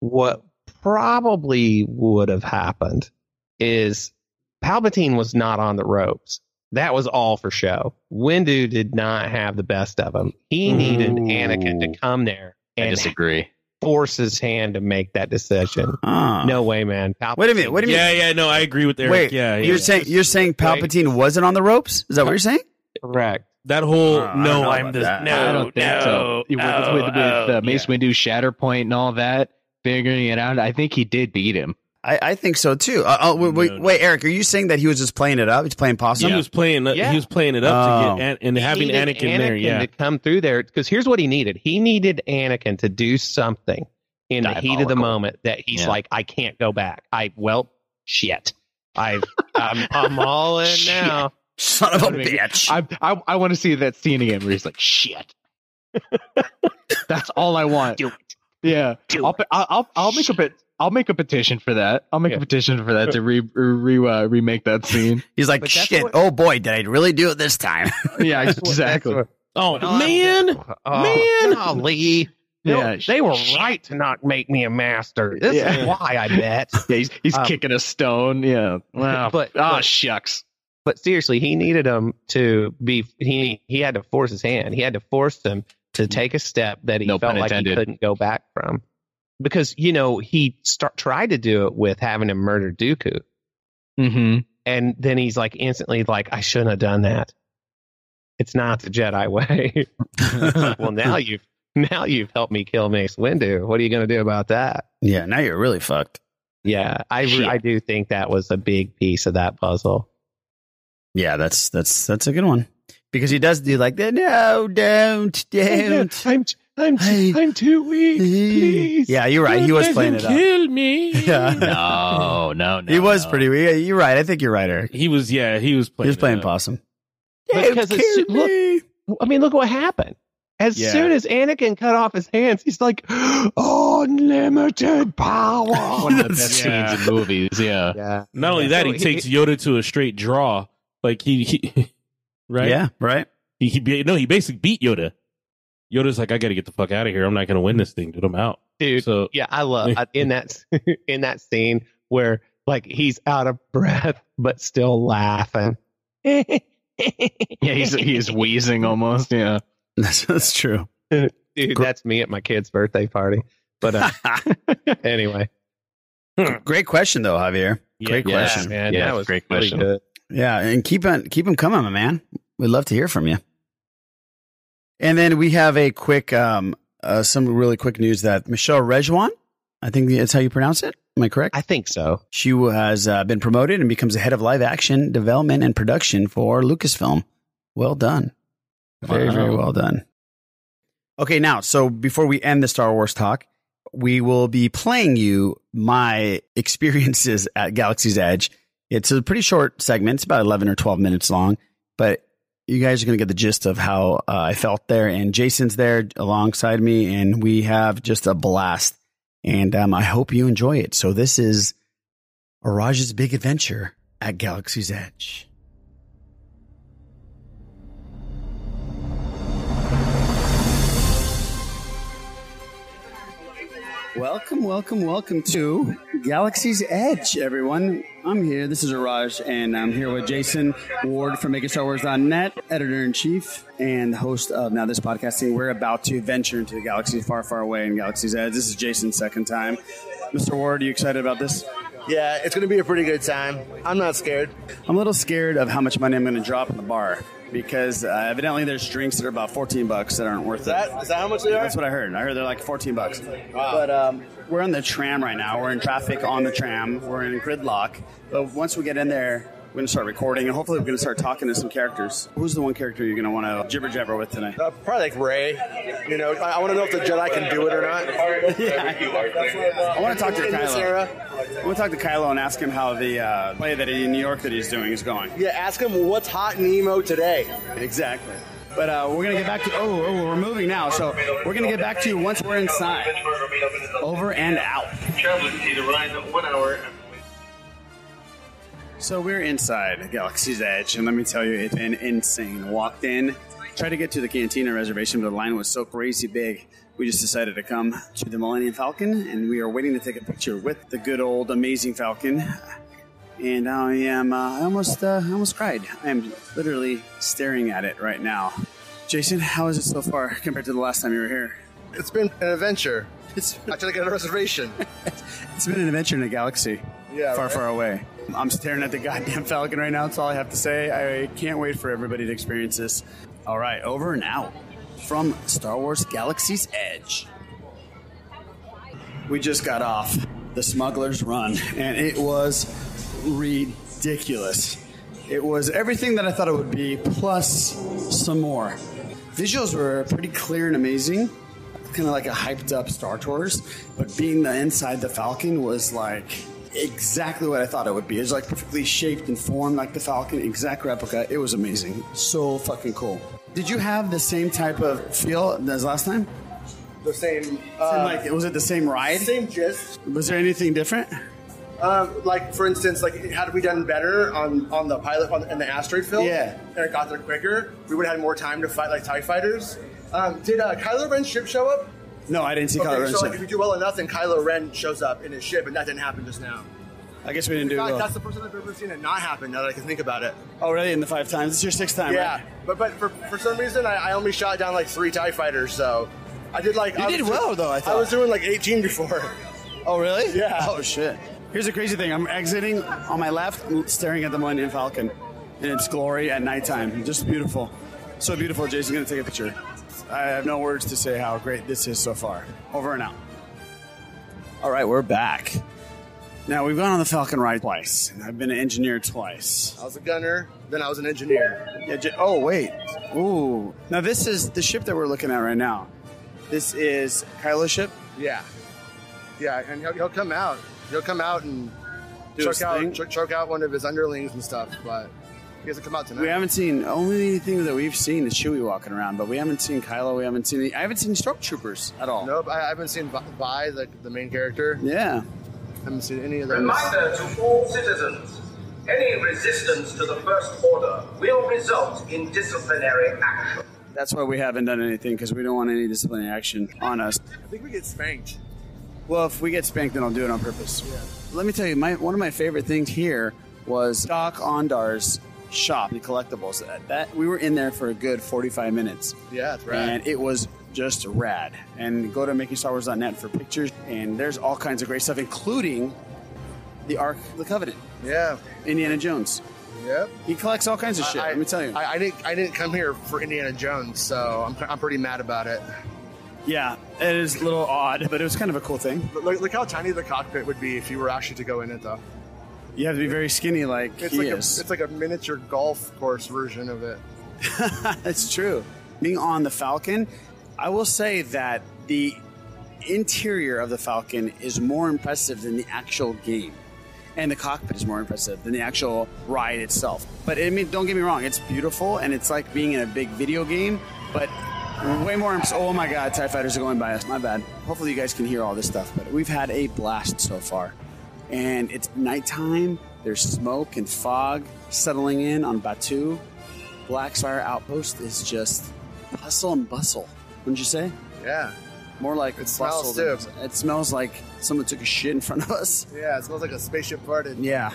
what probably would have happened is Palpatine was not on the ropes. That was all for show. Windu did not have the best of him. He needed Anakin to come there
I
and
disagree.
force his hand to make that decision.
Ah.
No way, man. Palpatine,
Wait a minute. What do you mean?
Yeah, yeah, no, I agree with Eric.
Wait,
yeah,
you're
yeah.
saying you're saying Palpatine wasn't on the ropes? Is that what you're saying?
Correct.
that whole
Uh,
no, I'm
about
the
that.
no,
I don't think
no,
so. With,
oh,
with, with
oh,
uh, Mace
yeah.
Windu Shatterpoint and all that, figuring it out, I think he did beat him.
I, I think so too. Uh, oh, wait, wait,
No, no.
wait, Eric, are you saying that he was just playing it up? He's playing possum.
He was playing.
Yeah.
He was playing it up
Oh.
to get An- and
He
having
needed
Anakin, there. Yeah,
to come through there because here's what he needed. He needed Anakin to do something in the heat of the moment that he's
Yeah.
like, I can't go back. I well, shit. I've I'm, I'm all in now.
Son of a bitch.
I I, I want to see that scene again where he's like, "Shit." That's all I want.
Do it.
Yeah, I'll, pe- I'll I'll I'll make a pet. I'll make a petition for that. I'll make
Yeah.
a petition for that to re, re uh, remake that scene.
He's like,
But
shit.
what-
oh boy, did I really do it this time?
yeah,
That's what-
exactly.
Oh man,
Oh,
Man!
golly.
Yeah,
they were right to not make me a master. This
Yeah.
is why I bet.
Yeah, he's he's
Um,
kicking a stone. Yeah. Wow.
But-
oh
but-
shucks.
but seriously, he needed him to be. He he had to force his hand. He had to force him to take a step that he
No
felt like he couldn't go back from, because you know he start tried to do it with having him murder Dooku,
Mm-hmm.
and then he's like instantly like, I shouldn't have done that. It's not the Jedi way. Like, well, now you've now you've helped me kill Mace Windu. What are you going to do about that?
yeah, now you're really fucked.
Yeah, I
Shit.
I do think that was a big piece of that puzzle.
Yeah, that's that's that's a good one because he does do like that. No, don't, don't.
I'm I'm
Hey.
I'm too weak. Please.
Yeah, you're right. He was
Let
playing
him
it up.
Kill me.
Yeah.
No, no, no.
he was
no.
pretty. weak. you're right. I think you're right, Eric.
He was. Yeah, he was playing.
He
playing.
was playing
it up.
possum.
Because it's-
kill
look- I mean, look what happened. As
Yeah.
soon as Anakin cut off his hands, he's like, unlimited power.
One of the best
Yeah.
scenes in movies. Yeah.
yeah.
Not only that,
So
he takes Yoda to a straight draw. Like he, he right?
Yeah, right.
He, he no, he basically beat Yoda. Yoda's like, I got to get the fuck out of here. I'm not going to win this thing, dude. I'm out.
dude.
So
yeah, I love I- in that in that scene where like he's out of breath but still laughing. yeah,
Yeah, he's he's wheezing almost. Yeah.
That's that's true.
dude. That's me at my kid's birthday party. But uh, anyway,
Great question though, Javier. Great
Yeah,
question.
man,
Yeah,
that was
great question.
good.
Yeah, and keep on keep them coming, my man. We'd love to hear from you. And then we have a quick, um, uh, some really quick news that Michelle Rejwan, I think that's how you pronounce it. Am I correct?
I think so.
She has uh, been promoted and becomes the head of live action development and production for Lucasfilm. Well done. Very,
Wow.
very well done. Okay, now, so before we end the Star Wars talk, we will be playing you my experiences at Galaxy's Edge. It's a pretty short segment. It's about 11 or 12 minutes long, but you guys are going to get the gist of how uh, I felt there. And Jason's there alongside me, and we have just a blast. And um, I hope you enjoy it. So this is Raj's big adventure at Galaxy's Edge. Welcome, welcome, welcome to Galaxy's Edge, everyone. I'm here. This is Raj, and I'm here with Jason Ward from MakingStarWars.net, editor in chief and host of Now This Podcasting. We're about to venture into the galaxy far, far away in Galaxy's Edge. This is Jason's second time. Mr. Ward, are you excited about this?
Yeah, it's going to be a pretty good time. I'm not scared.
I'm a little scared of how much money I'm going to drop in the bar because uh, evidently there's drinks that are about 14 bucks that aren't worth
Is that, is that how much they are?
That's what I heard. I heard they're like 14 bucks. Wow. But um, we're on the tram right now. We're in traffic on the tram. We're in gridlock. But once we get in there, we're going to start recording, and hopefully we're going to start talking to some characters. Who's the one character you're going to want to jibber jabber with tonight?
Uh, probably like Rey. You know, I, I want to know if the Jedi can do it or not. yeah.
I want to talk to
In
Kylo. I want to talk to Kylo and ask him how the uh, play that he, in New York that he's doing is going.
Yeah, ask him what's hot in emo today.
Exactly. But uh, we're gonna get back to. Oh, oh, we're moving now, so we're gonna get back to you once we're inside. Over and out.
To.
So we're inside Galaxy's Edge, and let me tell you, it's been insane. Walked in, tried to get to the Cantina reservation, but the line was so crazy big. We just decided to come to the Millennium Falcon, and we are waiting to take a picture with the good old amazing Falcon. And I am, uh, I almost, uh, I almost cried. I am literally staring at it right now. Jason, how is it so far compared to the last time you were here?
It's been an adventure.
It's
I tried to get a reservation.
It's been an adventure in a galaxy.
Yeah,
far,
right?
far away. I'm staring at the goddamn Falcon right now. That's all I have to say. I can't wait for everybody to experience this. All right, over and out from Star Wars Galaxy's Edge. We just got off the Smuggler's Run, and it was ridiculous. It was everything that I thought it would be, plus some more. Visuals were pretty clear and amazing, kind of like a hyped up Star Tours, but being the inside the Falcon was like exactly what I thought it would be. It was like perfectly shaped and formed like the Falcon, exact replica. It was amazing. So fucking cool. Did you have the same type of feel as last time?
The same.
Same,
Uh,
like, was it the same ride?
Same gist.
Was there anything different?
Um, like for instance, like had we done better on on the pilot on, in the asteroid field,
Yeah.
and it got there quicker, we would have had more time to fight like Tie fighters. Um, did uh, Kylo Ren's ship show up?
No, I didn't see
okay,
Kylo Ren's
so like if you do well enough, then Kylo Ren shows up in his ship, and that didn't happen just now.
I guess we didn't do
fact,
well.
that's the first time I've ever seen it not happen. Now that I can think about it.
Oh, really? In the five times? It's your sixth time,
yeah,
right?
but but for, for some reason, I, I only shot down like three Tie fighters, so I did like
You
I
did well, though, I thought.
I was doing like 18 before.
Oh, really?
Yeah.
Oh, shit. Here's the crazy thing. I'm exiting on my left, staring at the Millennium Falcon in its glory at nighttime. Just beautiful. So beautiful. Jason's going to take a picture. I have no words to say how great this is so far. Over and out. All right, we're back. Now, we've gone on the Falcon ride twice. I've been an engineer twice.
I was a gunner, then I was an engineer.
Yeah, j- oh, wait. Ooh. Now, this is the ship that we're looking at right now. This is Kylo's ship.
Yeah, yeah, and he'll, he'll come out. He'll come out and
Do his
choke out,
thing?
cho- choke out one of his underlings and stuff. But he hasn't come out tonight.
We haven't seen only thing that we've seen is Chewie walking around, but we haven't seen Kylo. We haven't seen. I haven't seen stormtroopers at all.
Nope, I I haven't seen Vi- Vi, the, the main character.
Yeah, I
haven't seen any of those.
Reminder to all citizens any resistance to the First Order will result in disciplinary action.
that's why we haven't done anything because we don't want any disciplinary action on us.
I think we get spanked.
Well, if we get spanked, then I'll do it on purpose. Let me tell you, my one of my favorite things here was Dok-Ondar's shop, the collectibles. That, that we were in there for a good forty-five minutes.
Yeah, it's rad.
and it was just rad. And go to makingstarwars.net for pictures, and there's all kinds of great stuff, including the Ark of the Covenant.
Yeah,
Indiana Jones.
Yep.
He collects all kinds of shit.
I,
let me tell you.
I, I didn't. I didn't come here for Indiana Jones, so I'm, I'm pretty mad about it.
Yeah, it is a little odd, but it was kind of a cool thing.
Look, look how tiny the cockpit would be if you were actually to go in it, though.
You have to be very skinny, like
It's
he
like a, it's like a miniature golf course version of it.
That's true. Being on the Falcon, I will say that the interior of the Falcon is more impressive than the actual game. And the cockpit is more impressive than the actual ride itself. But I mean, don't get me wrong, it's beautiful and it's like being in a big video game, but way more. Oh my god, TIE fighters are going by us. My bad. Hopefully, you guys can hear all this stuff, but we've had a blast so far. And it's nighttime, there's smoke and fog settling in on Batuu. Blackfire Outpost is just hustle and bustle. Wouldn't you say?
Yeah.
More like
It smells, too.
It smells like someone took a shit in front of us.
Yeah, it smells like a spaceship farted.
Yeah,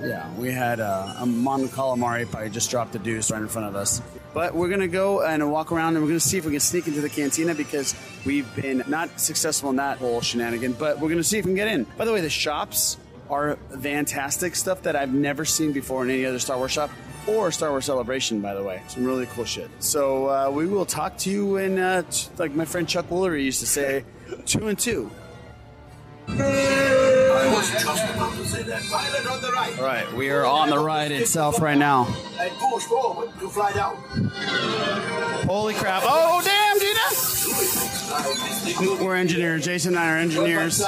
yeah. We had uh, a Mon Calamari probably just dropped a deuce right in front of us. But we're gonna go and walk around and we're gonna see if we can sneak into the cantina because we've been not successful in that whole shenanigan. But we're gonna see if we can get in. By the way, the shops are fantastic stuff that I've never seen before in any other Star Wars shop or Star Wars Celebration. By the way, some really cool shit. So uh, we will talk to you in uh, t- like my friend Chuck Woolery used to say, two and two.
I was just about to say that. Pilot on the right.
All right, we are on the ride itself right now.
And push forward to fly down.
Holy crap! Oh damn, Gina! We're engineers. Jason and I are engineers.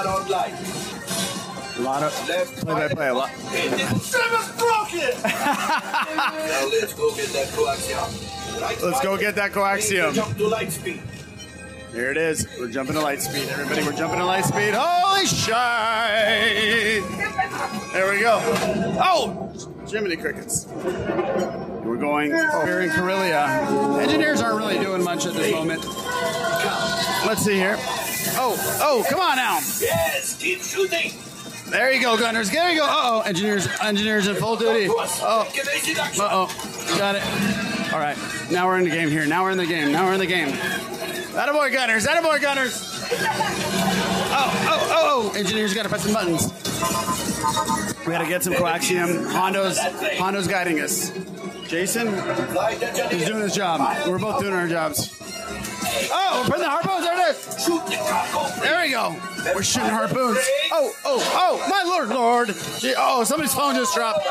Not on.
A lot of play by play. A lot.
Seven's broken! now let's go get that coaxium. Right
Let's go get that coaxium.
Jump to light speed.
Here it is. We're jumping to light speed. Everybody, we're jumping to light speed. Holy shit! There we go. Oh! Jiminy Crickets. We're going here in Corellia. Engineers aren't really doing much at this moment. Let's see here. Oh, oh, come on now.
Yes, keep shooting.
There you go, gunners. There you go. Uh oh, engineers, engineers in full duty. Oh, uh oh, got it. All right, now we're in the game here. Now we're in the game. Now we're in the game. Attaboy, gunners. Attaboy, gunners. Oh, oh, oh, oh. Engineers got to press some buttons. We got to get some coaxium. Hondo's, Hondo's guiding us. Jason, he's doing his job. We're both doing our jobs. Oh, we're putting the harpoons. There it is. There we go. We're shooting harpoons. Oh, oh, oh, my lord, lord. Oh, somebody's phone just dropped.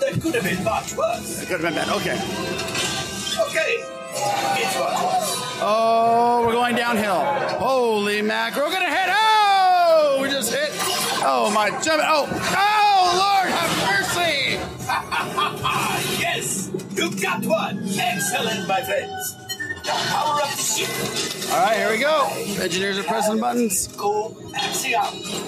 That could have been much worse.
It could have been bad. Okay.
Okay. It's much worse.
Oh, we're going downhill. Holy mac. We're going to hit. Oh, we just hit. Oh, my. Oh, oh, Lord, have mercy.
yes, you got one. Excellent, my friends. Power up the ship.
All right, here we go. Engineers are pressing buttons.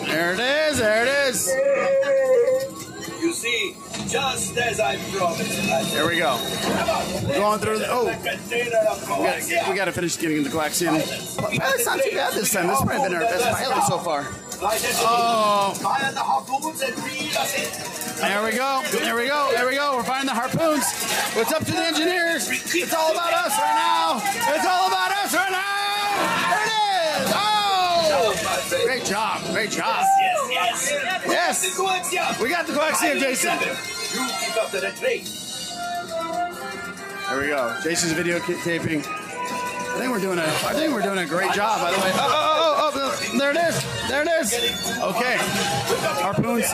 There it is. There it is.
You see, just as I promised.
There we go. We're going through the. Oh. We got, to finish getting the. Well, it's not too bad this time. This has probably been our best pilot so far. Oh.
Fire the harpoons and reel us in.
There we go. There we go. There we go. We're finding the harpoons. It's up to the engineers. It's all about us right now. It's all about us right now. There it is. Oh! Great job. Great job.
Yes, yes.
Yes.
Coaxium.
We got the coaxium, Jason.
You keep up the.
There we go. Jason's video taping. I think we're doing a. I think we're doing a great job. By the way. Oh, oh, oh, oh, there it is. There it is. Okay. Harpoons.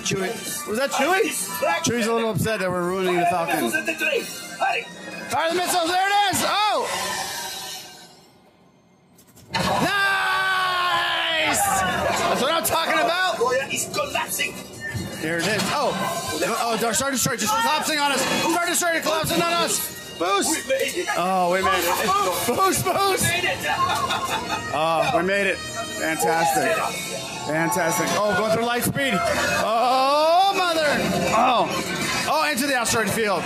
Chewie. Was that Chewie? Chewie's a little upset that we're ruining the Falcon. Fire the missiles. There it is. Oh. Nice. That's what I'm talking about.
Oh, he's collapsing.
Here it is. Oh, oh, oh Star Destroyer just collapsing on us. Star Destroyer collapsing on us. Boost. Oh, we made it. Boost, boost. Oh, we made it. Fantastic. Fantastic. Oh, going through light speed. Oh, mother. Oh. Oh, into the asteroid field.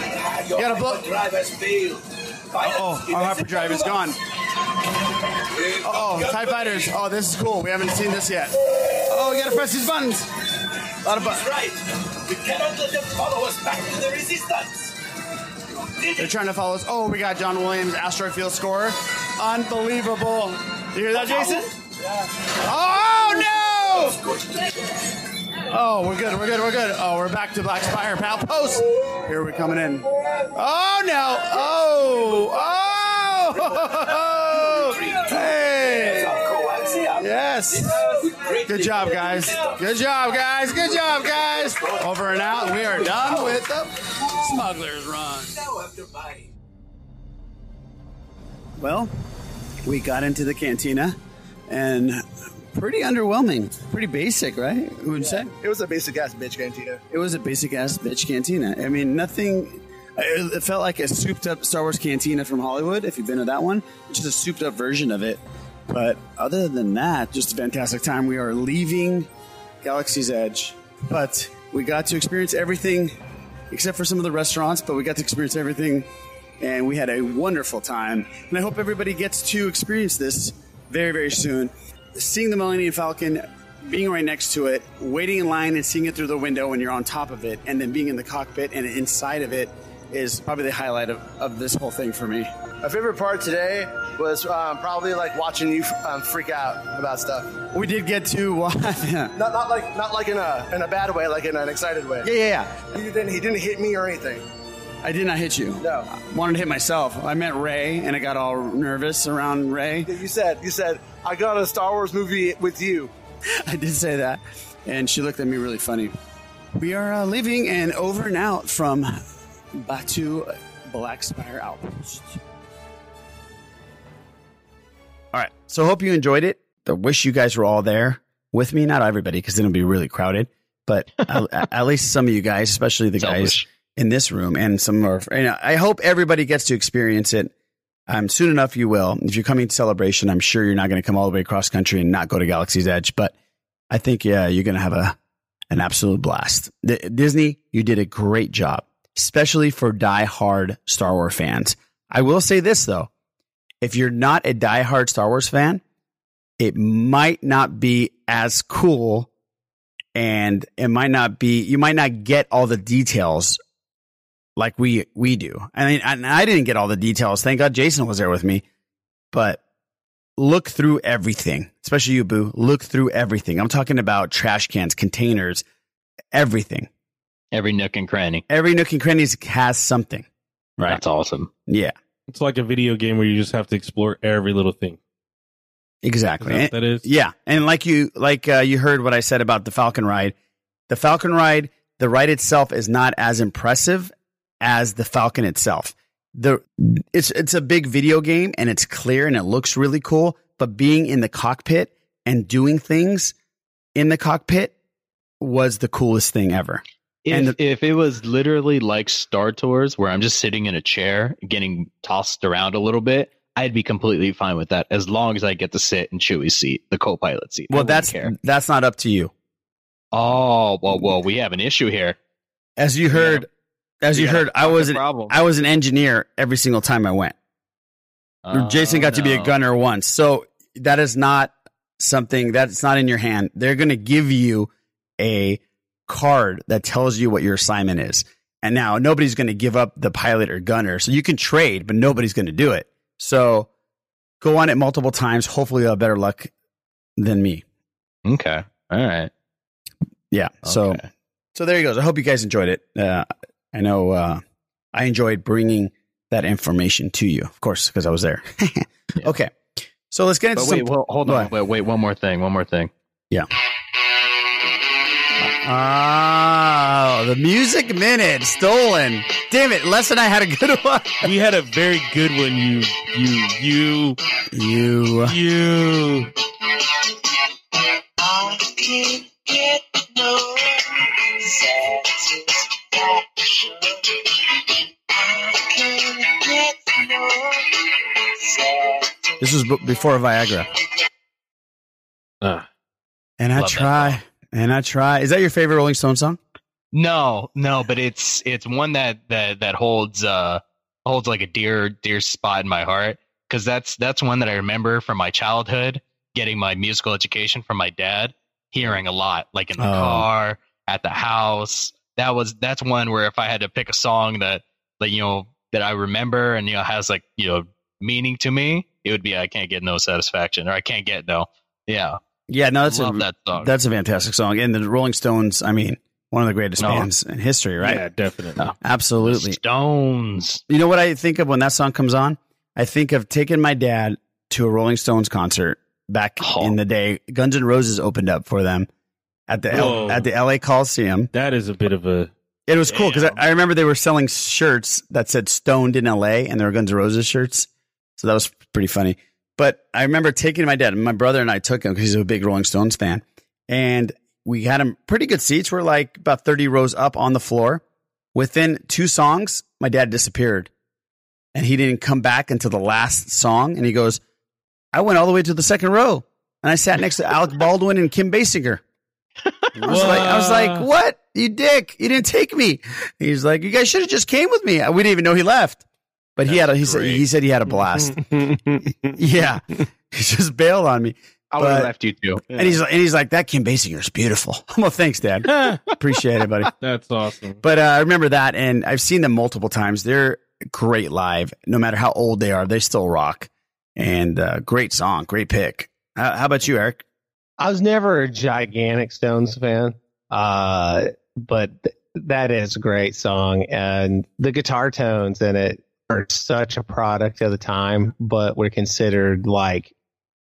You got a blow.
Driver's failed.
Oh, our hyperdrive is gone. Oh, oh, TIE fighters. Oh, this is cool. We haven't seen this yet. Oh, we gotta press these buttons. A lot of buttons.
right. We cannot let them follow us back to the resistance.
They're trying to follow us. Oh, we got John Williams, asteroid field score. Unbelievable. You hear that, Jason? Yeah. Oh, oh, no! Oh, we're good, we're good, we're good. Oh, we're back to Black Spire Outpost. Here we're coming in. Oh, no! Oh! Oh! Yes! Good job, guys. Good job, guys. Good job, guys. Over and out. We are done with the Smuggler's Run.
Now after buying.
Well, we got into the cantina and pretty underwhelming. Pretty basic, right? Would you say?
It was a basic ass bitch cantina.
It was a basic ass bitch cantina. I mean, nothing. It it felt like a souped up Star Wars cantina from Hollywood. If you've been to that one, it's just a souped up version of it. But other than that, just a fantastic time. We are leaving Galaxy's Edge, but we got to experience everything except for some of the restaurants. But we got to experience everything, and we had a wonderful time. And I hope everybody gets to experience this very, very soon. Seeing the Millennium Falcon, being right next to it, waiting in line and seeing it through the window when you're on top of it, and then being in the cockpit and inside of it is probably the highlight of, of this whole thing for me.
My favorite part today was um, probably like watching you um, freak out about stuff.
We did get to watch. yeah,
Not, not like not like in a in a bad way, like in an excited way.
yeah, yeah.
He didn't he didn't hit me or anything.
I did not hit you.
No.
I wanted to hit myself. I met Rey, and I got all nervous around Rey.
You said you said I got a Star Wars movie with you.
I did say that, and she looked at me really funny. We are uh, leaving and over and out from Batuu Black Spire Outpost. All right, so hope you enjoyed it. I wish you guys were all there with me. Not everybody, because it'll be really crowded. But at, at least some of you guys, especially the guys in this room, and some are. And I hope everybody gets to experience it. Um, soon enough, you will. If you're coming to celebration, I'm sure you're not going to come all the way across country and not go to Galaxy's Edge. But I think yeah, you're going to have a an absolute blast. D- Disney, you did a great job, especially for die-hard Star Wars fans. I will say this though, if you're not a die-hard Star Wars fan, it might not be as cool and it might not be you might not get all the details like we we do. I mean, and I didn't get all the details. Thank God Jason was there with me. But look through everything, especially you, Boo. Look through everything. I'm talking about trash cans, containers, everything.
Every nook and cranny.
Every nook and cranny has something. Right.
That's awesome.
Yeah.
It's like a video game where you just have to explore every little thing.
Exactly.
Is that what that is?
Yeah, and like you like uh, you heard what I said about the Falcon ride. The Falcon ride, the ride itself is not as impressive as the Falcon itself. The it's it's a big video game and it's clear and it looks really cool, but being in the cockpit and doing things in the cockpit was the coolest thing ever.
If,
and the,
if it was literally like Star Tours, where I'm just sitting in a chair, getting tossed around a little bit, I'd be completely fine with that as long as I get to sit in Chewie's seat, the co-pilot seat.
Well, that's
care.
that's not up to you.
Oh well, well, we have an issue here.
As you heard, as you
a
heard, I was an. I was an engineer every single time I went. Jason got to be a
oh,
gunner once. So that is not something that's not in your hand. They're going to give you a card that tells you what your assignment is. And now nobody's going to give up the pilot or gunner. So you can trade, but nobody's going to do it. So go on it multiple times. Hopefully you'll have better luck than me.
Okay. All right.
Yeah. So, so there you go. I hope you guys enjoyed it. Uh, I know, uh, I enjoyed bringing that information to you, of course, because I was there. Okay. So let's get into
But wait,
some.
well, hold on. Wait, wait, one more thing. One more thing.
Yeah. Ah, the music minute stolen. Damn it, Les and I had a good one.
We had a very good one. You, you, you,
you,
you.
I can't get no satisfaction. I can't get no satisfaction.
This was b- before Viagra.
Ah.
And I
Love that
try, and I try. Is that your favorite Rolling Stone song?
No, no, but it's it's one that that that holds uh holds like a dear dear spot in my heart because that's that's one that I remember from my childhood, getting my musical education from my dad, hearing a lot, like in the
Oh.
car, at the house. That was that's one where if I had to pick a song that that you know that I remember and you know has like you know meaning to me, it would be I can't get no satisfaction or I can't get no. Yeah.
Yeah, no, that's
Love
a
that song.
that's a fantastic song. And the Rolling Stones, I mean, one of the greatest
No.
bands in history, right?
Yeah, definitely.
Absolutely.
Stones.
You know what I think of when that song comes on? I think of taking my dad to a Rolling Stones concert back
Oh.
in the day. Guns N' Roses opened up for them at the L- at the LA Coliseum.
That is a bit of a.
It was cool because I, I remember they were selling shirts that said "Stoned in LA" and they were Guns N' Roses shirts. So that was pretty funny. But I remember taking my dad, my brother and I took him because he's a big Rolling Stones fan, and we had him pretty good seats. We're like about thirty rows up on the floor. Within two songs, my dad disappeared, and he didn't come back until the last song. And he goes, "I went all the way to the second row, and I sat next to Alec Baldwin and Kim Basinger." I was like, I was like, what? You dick. You didn't take me. He's like, you guys should have just came with me. We didn't even know he left. But he had a, he said, he said he had a blast. yeah. He just bailed on me.
I would have left you too.
And he's and he's like, that Kim Basinger is beautiful. well, thanks, Dad. Appreciate it, buddy.
That's awesome.
But uh, I remember that, and I've seen them multiple times. They're great live. No matter how old they are, they still rock. And uh, great song, great pick. How, how about you, Eric?
I was never a gigantic Stones fan, uh, but th- that is a great song, and the guitar tones in it are such a product of the time, but were considered like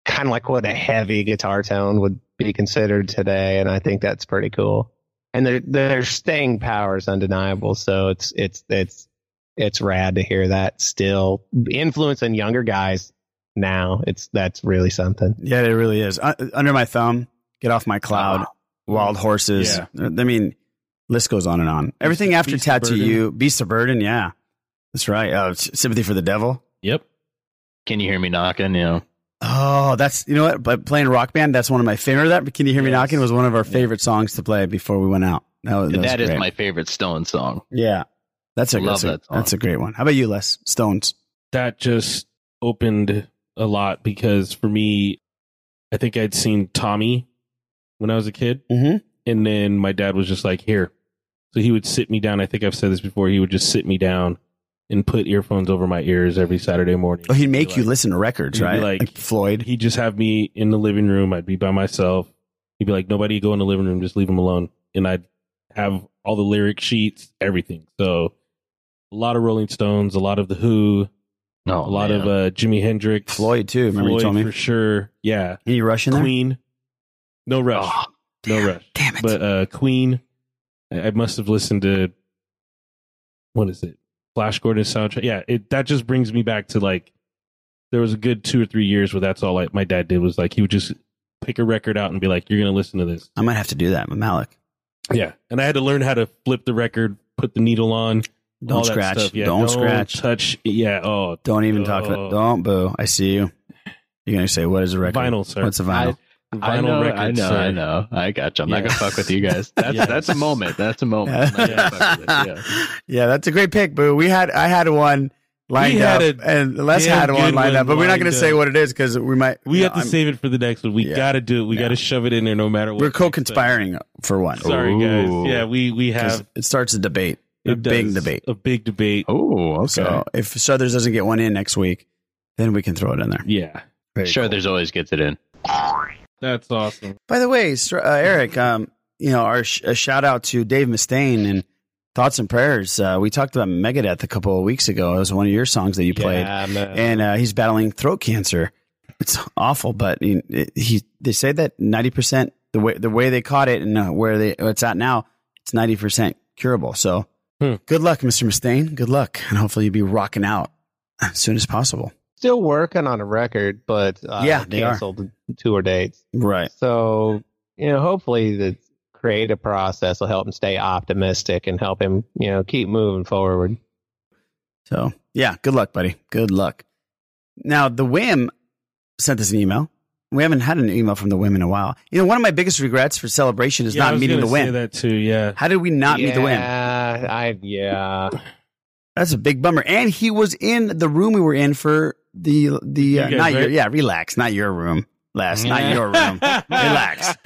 kind of like what a heavy guitar tone would be considered today, and I think that's pretty cool. And their their staying power is undeniable. So it's it's it's it's rad to hear that still influencing younger guys now. It's that's really something.
Yeah, it really is. Uh, under my thumb, get off my cloud, wild horses.
Yeah.
I mean, list goes on and on. Everything after
Beast of
Tattoo
Burden.
You, Beast of Burden. Yeah, that's right. Uh, Sympathy for the Devil.
Yep.
Can you hear me knocking? You know,
Oh, that's you know what? But playing rock band, that's one of my favorite. That "Can You Hear Me Knocking" was one of our favorite songs to play before we went out. That was, that
that is my favorite Stone song.
yeah. That's a,
Love
that's, a,
that song.
that's a great one. How about you, Les Stones?
that just opened a lot because for me, I think I'd seen Tommy when I was a kid,
mm-hmm.
and then my dad was just like, "Here," so he would sit me down. I think I've said this before. He would just sit me down and put earphones over my ears every Saturday morning.
Oh, he'd make you listen to records, right?
like-
Floyd.
He'd just have me in the living room. I'd be by myself. He'd be like, "Nobody go in the living room. Just leave him alone." And I'd have all the lyric sheets, everything. So a lot of Rolling Stones, a lot of the Who,
No,
a lot of uh, Jimi Hendrix,
Floyd too. Remember you
Floyd
told me.
for sure. Yeah,
Any rush in there?
Queen. No rush. no rush.
Damn it.
But uh, Queen, I I must have listened to what is it? Flash Gordon soundtrack. Yeah, it that just brings me back to like there was a good two or three years where that's all like my dad did was like he would just pick a record out and be like, "You're gonna listen to this."
I might have to do that with Malik.
Yeah, and I had to learn how to flip the record, put the needle on.
Don't
all that
scratch.
stuff. Yeah,
Don't scratch.
Touch. Yeah. Oh,
Don't even talk
oh.
about. Don't boo. I see you. You're gonna say what is a record?
Vinyl, sir.
What's a vinyl?
I know,
record,
I know,
sir.
I know. I got you. I'm
Yeah.
not gonna fuck with you guys. That's
Yes.
that's a moment. That's a moment. I'm not gonna fuck with it. Yeah.
yeah, that's a great pick, boo. We had I had one lined
had
up,
a
and Les had one
good
lined
one
up, but we're not going to
lined
say what it is because we might.
We have
know,
to
I'm-
save it for the next one. We
Yeah.
got to do it. We
Yeah.
got to shove it in there no matter what.
We're co-conspiring for one.
Sorry, guys.
Ooh.
Yeah, we we
'Cause
have
it starts a debate, a
it
big
does.
debate.
a big debate.
Oh, okay.
So if Strothers doesn't get one in next week, then we can throw it in there.
Yeah,
Very
sure,
cool.
there's always gets it in.
That's awesome.
By the way, uh, Eric, um, you know, our sh- a shout out to Dave Mustaine and thoughts and prayers. Uh, we talked about Megadeth a couple of weeks ago. It was one of your songs that you played,
Yeah,
and uh, he's battling throat cancer. It's awful, but he, he they say that ninety percent the way the way they caught it and uh, where they it's at now, it's ninety percent curable. So
Hmm.
good luck, Mister Mustaine. Good luck, and hopefully you'll be rocking out as soon as possible.
Still working on a record, but uh,
Yeah, they are.
canceled tour dates.
Right.
So you know, hopefully the creative process will help him stay optimistic and help him, you know, keep moving forward.
So yeah, good luck, buddy. Good luck. Now the Whim sent us an email. We haven't had an email from the Whim in a while. You know, one of my biggest regrets for celebration is
Yeah, I
not
was
meeting the
gonna say
Whim.
That too. Yeah.
How did we not meet the Whim?
Yeah, I yeah.
That's a big bummer. And he was in the room we were in for the the uh,
You guys,
not your yeah relax, not your room. Les, not your room. Relax.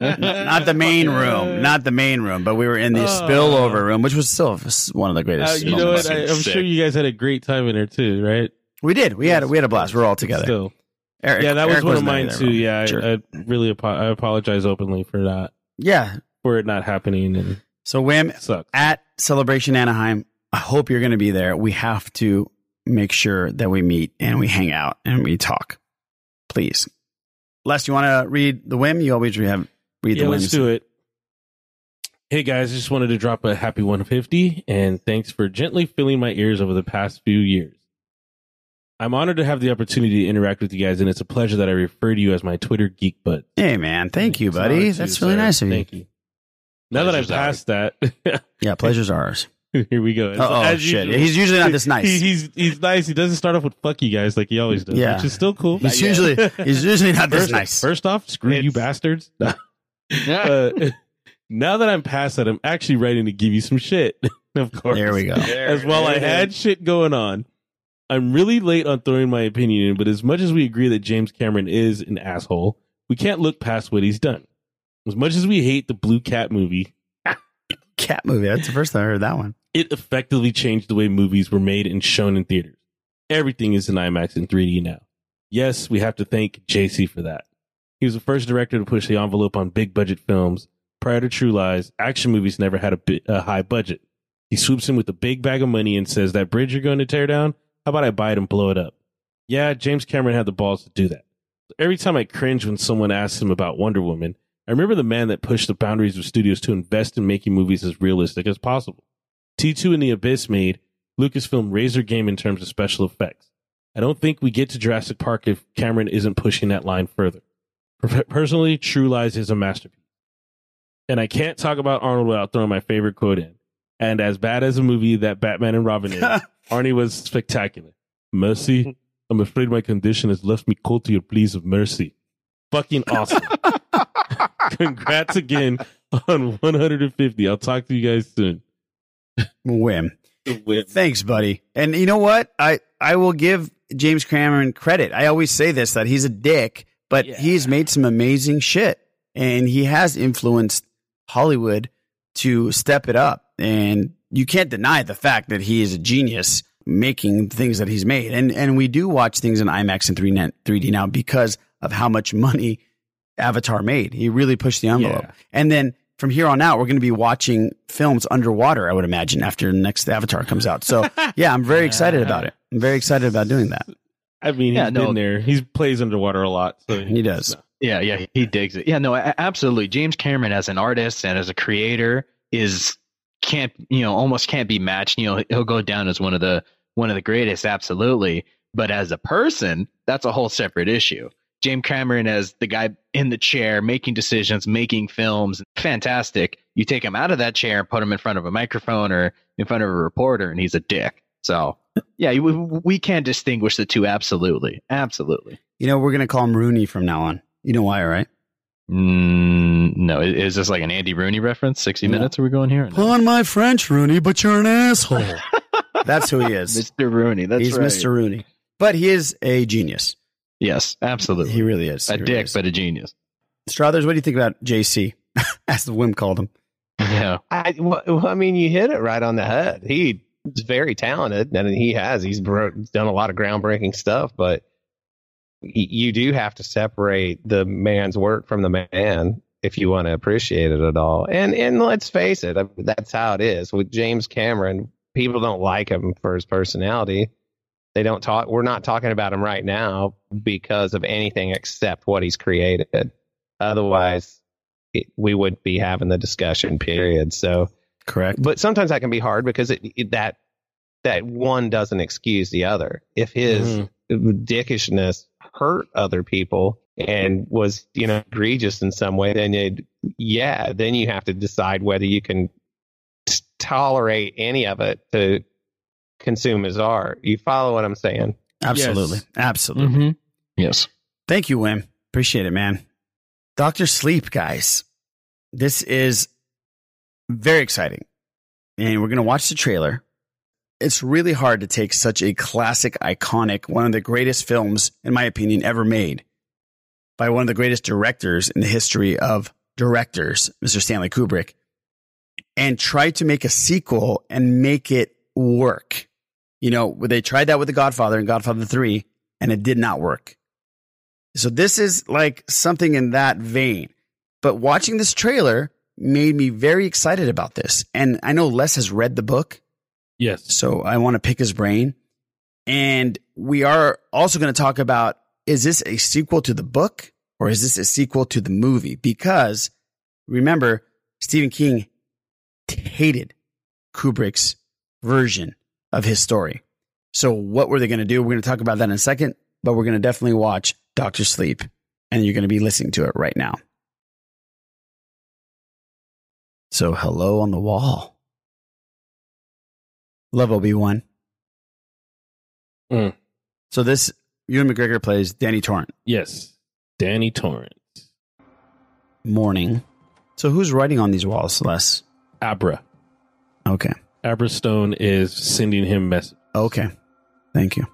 Not the main room. Not the main room, but we were in the spillover room, which was still one of the
Uh,
greatest.
you know
moments.
what? I, I'm sure you guys had a great time in there too, right?
We did. We had we had a blast. We are all together.
Still.
Eric-
yeah, that was
Eric
one of mine too.
bro.
Yeah, I,
Sure.
I really apo- I apologize openly for that.
Yeah.
for it not happening. And
So Wham
sucks.
at Celebration Anaheim. I hope you're going to be there. We have to make sure that we meet and we hang out and we talk. Please. Les, you want to read the whim? You always have read
yeah,
the
let's do it. Hey guys, I just wanted to drop a happy 150 and thanks for gently filling my ears over the past few years. I'm honored to have the opportunity to interact with you guys, and it's a pleasure that I refer to you as my Twitter geek bud.
Hey man, thank you, buddy. That's
to,
really
sir.
nice of you.
Thank you. Now that I've
Pleasure's
passed that,
Yeah, pleasure's ours.
here we go.
Uh-oh, shit.
usual-
He's usually not this nice.
He- he's he's nice. He doesn't start off with "fuck you guys" like he always does,
Yeah.
which is still cool.
He's usually he's usually not this
First,
nice.
first off, screw you bastards. Uh, now that I'm past that, I'm actually ready to give you some shit. of course.
There we go.
As well, I had shit going on. I'm really late on throwing my opinion in, but as much as we agree that James Cameron is an asshole, we can't look past what he's done. As much as we hate the Blue Cat movie,
Cat movie. That's the first time I heard that one.
it effectively changed the way movies were made and shown in theaters. Everything is in IMAX and 3D now. Yes, we have to thank JC for that. He was the first director to push the envelope on big budget films. Prior to True Lies, action movies never had a, bi- a high budget. He swoops in with a big bag of money and says, That bridge you're going to tear down, how about I buy it and blow it up? Yeah, James Cameron had the balls to do that. every time I cringe when someone asks him about Wonder Woman, I remember the man that pushed the boundaries of studios to invest in making movies as realistic as possible. T2 and The Abyss made Lucasfilm raise their game in terms of special effects. I don't think we get to Jurassic Park if Cameron isn't pushing that line further. Personally, True Lies is a masterpiece. And I can't talk about Arnold without throwing my favorite quote in. And as bad as a movie that Batman and Robin is, Arnie was spectacular. Mercy, I'm afraid my condition has left me cold to your pleas of mercy. Fucking awesome. Congrats again on 150. I'll talk to you guys soon.
Whim. Thanks, buddy. And you know what? I I will give James Cameron credit. I always say this that he's a dick, but he's made some amazing shit, and he has influenced Hollywood to step it up. And you can't deny the fact that he is a genius making things that he's made. And and we do watch things in IMAX and 3D 3D now because of how much money Avatar made. He really pushed the envelope. And then from here on out, we're going to be watching films underwater, I would imagine, after the next Avatar comes out. So, yeah, I'm very excited about it. I'm very excited about doing that.
I mean, he's
Yeah, no.
been there. He plays underwater a lot. So
He does.
Yeah, yeah, he digs it. Yeah, no, absolutely. James Cameron as an artist and as a creator is can't you know almost can't be matched. You know, he'll go down as one of the one of the greatest, absolutely. But as a person, that's a whole separate issue. James Cameron as the guy in the chair making decisions, making films, fantastic. You take him out of that chair and put him in front of a microphone or in front of a reporter, and he's a dick. So yeah, we, we can distinguish the two. Absolutely, absolutely.
You know, we're going to call him Rooney from now on. You know why, right?
Mm, no, is this like an Andy Rooney reference? 60 minutes are we going here?
Pardon my French, Rooney, but you're an asshole. That's who he is.
Mr. Rooney. That's
He's
right.
Mr. Rooney. But he is a genius.
Yes, absolutely.
He really is.
A
really
dick,
is.
but a genius.
Strothers, what do you think about JC? As the whim called him.
Yeah.
I, well, I mean, you hit it right on the head. He's very talented, and he has. He's bro- done a lot of groundbreaking stuff, but you do have to separate the man's work from the man if you want to appreciate it at all. And and let's face it, that's how it is with James Cameron. People don't like him for his personality. They don't talk. We're not talking about him right now because of anything except what he's created. Otherwise, it, we wouldn't be having the discussion. Period. So
correct.
But sometimes that can be hard because it, it that that one doesn't excuse the other. If his mm-hmm. dickishness hurt other people and was you know egregious in some way, then it yeah, then you have to decide whether you can t- tolerate any of it to consume his art. You follow what I'm saying?
Absolutely. Absolutely.
Mm-hmm. Yes.
Thank you, Wim. Appreciate it, man. Doctor Sleep, guys. This is very exciting. And we're going to watch the trailer. It's really hard to take such a classic, iconic, one of the greatest films, in my opinion, ever made by one of the greatest directors in the history of directors, Mr. Stanley Kubrick, and try to make a sequel and make it work. You know, they tried that with The Godfather and Godfather 3, and it did not work. So this is like something in that vein. But watching this trailer made me very excited about this. And I know Les has read the book.
Yes.
So I want to pick his brain. And we are also going to talk about is this a sequel to the book or is this a sequel to the movie? Because remember, Stephen King hated Kubrick's version of his story. So what were they going to do? We're going to talk about that in a second, but we're going to definitely watch Doctor Sleep and you're going to be listening to it right now. So hello on the wall. Love Obi-Wan.
Mm.
So this Ewan McGregor plays Danny Torrance.
Yes. Danny Torrance.
Morning. So who's writing on these walls, Les?
Abra.
Okay.
Abra Stone is sending him message.
Okay. Thank you.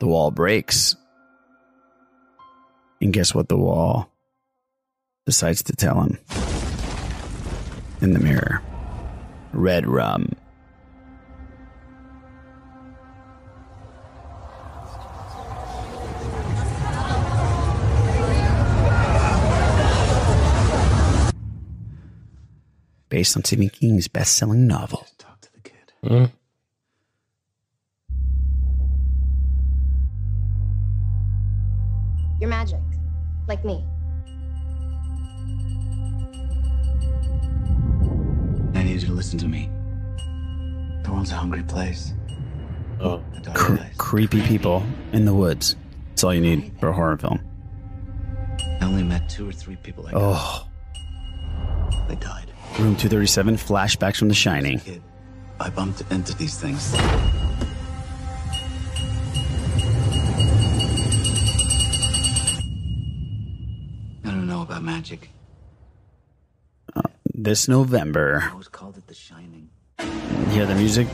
The wall breaks. And guess what the wall decides to tell him? In the mirror. Red rum. based on Stephen King's best selling novel. Talk to the kid.
Mm.
You're magic, like me.
I need you to listen to me. The world's a hungry place.
Oh,
Cre- creepy people in the woods. That's all you need for a horror film.
I only met two or three people like
oh.
They died.
Room 237, flashbacks from The Shining.
I bumped into these things. I don't know about magic.
Uh, this November.
I always called it The Shining.
Hear the music?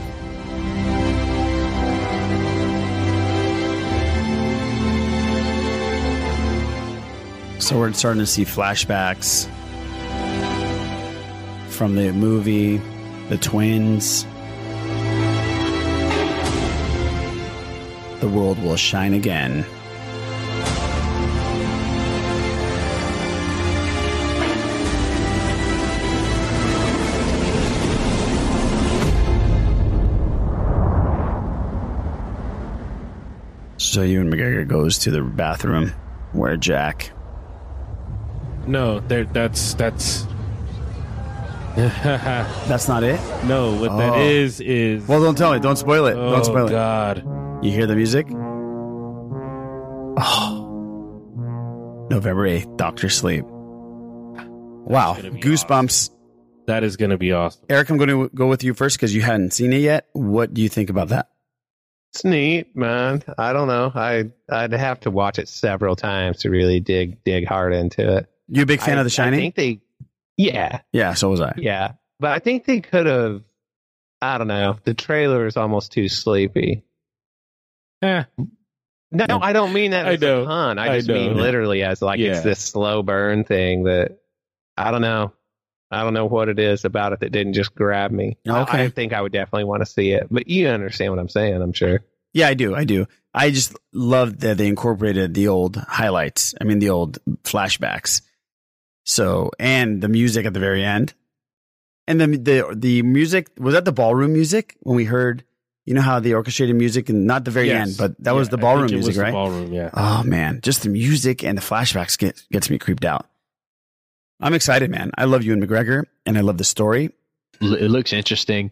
So we're starting to see flashbacks from the movie, the twins. The world will shine again. So Ewan McGregor goes to the bathroom where Jack.
No, there. That's that's.
That's not it.
No, what that
Oh.
is is.
Well, don't tell me. Don't spoil it.
Oh,
don't spoil it.
God.
You hear the music? Oh. November 8th, Doctor Sleep. Wow. Goosebumps.
That is going to be awesome.
Eric, I'm going to go with you first because you hadn't seen it yet. What do you think about that?
It's neat, man. I don't know. I I'd have to watch it several times to really dig dig hard into it.
You a big fan
I-
of The Shining?
I think they, yeah,
Yeah, so was I.
yeah. But I think they could have. I don't know. The trailer is almost too sleepy.
Eh.
No, I don't mean that
I
as
know.
a pun. I
I
just
know.
mean literally as like
Yeah.
it's this slow burn thing that I don't know. I don't know what it is about it that didn't just grab me. I-
Okay.
I, think I would definitely want to see it, but you understand what I'm saying, I'm sure.
Yeah, I do. I do. I just love that they incorporated the old highlights. I mean, the old flashbacks. So, and the music at the very end. And then the the music was that the ballroom music when we heard, you know how the orchestrated music and not the very
Yes.
end, but that was
Yeah,
the
I
ballroom
think it was
music,
the
right?
ballroom, yeah.
Oh man, just the music and the flashbacks get, gets me creeped out. I'm excited, man. I love Ewan McGregor, and I love the story.
It looks interesting.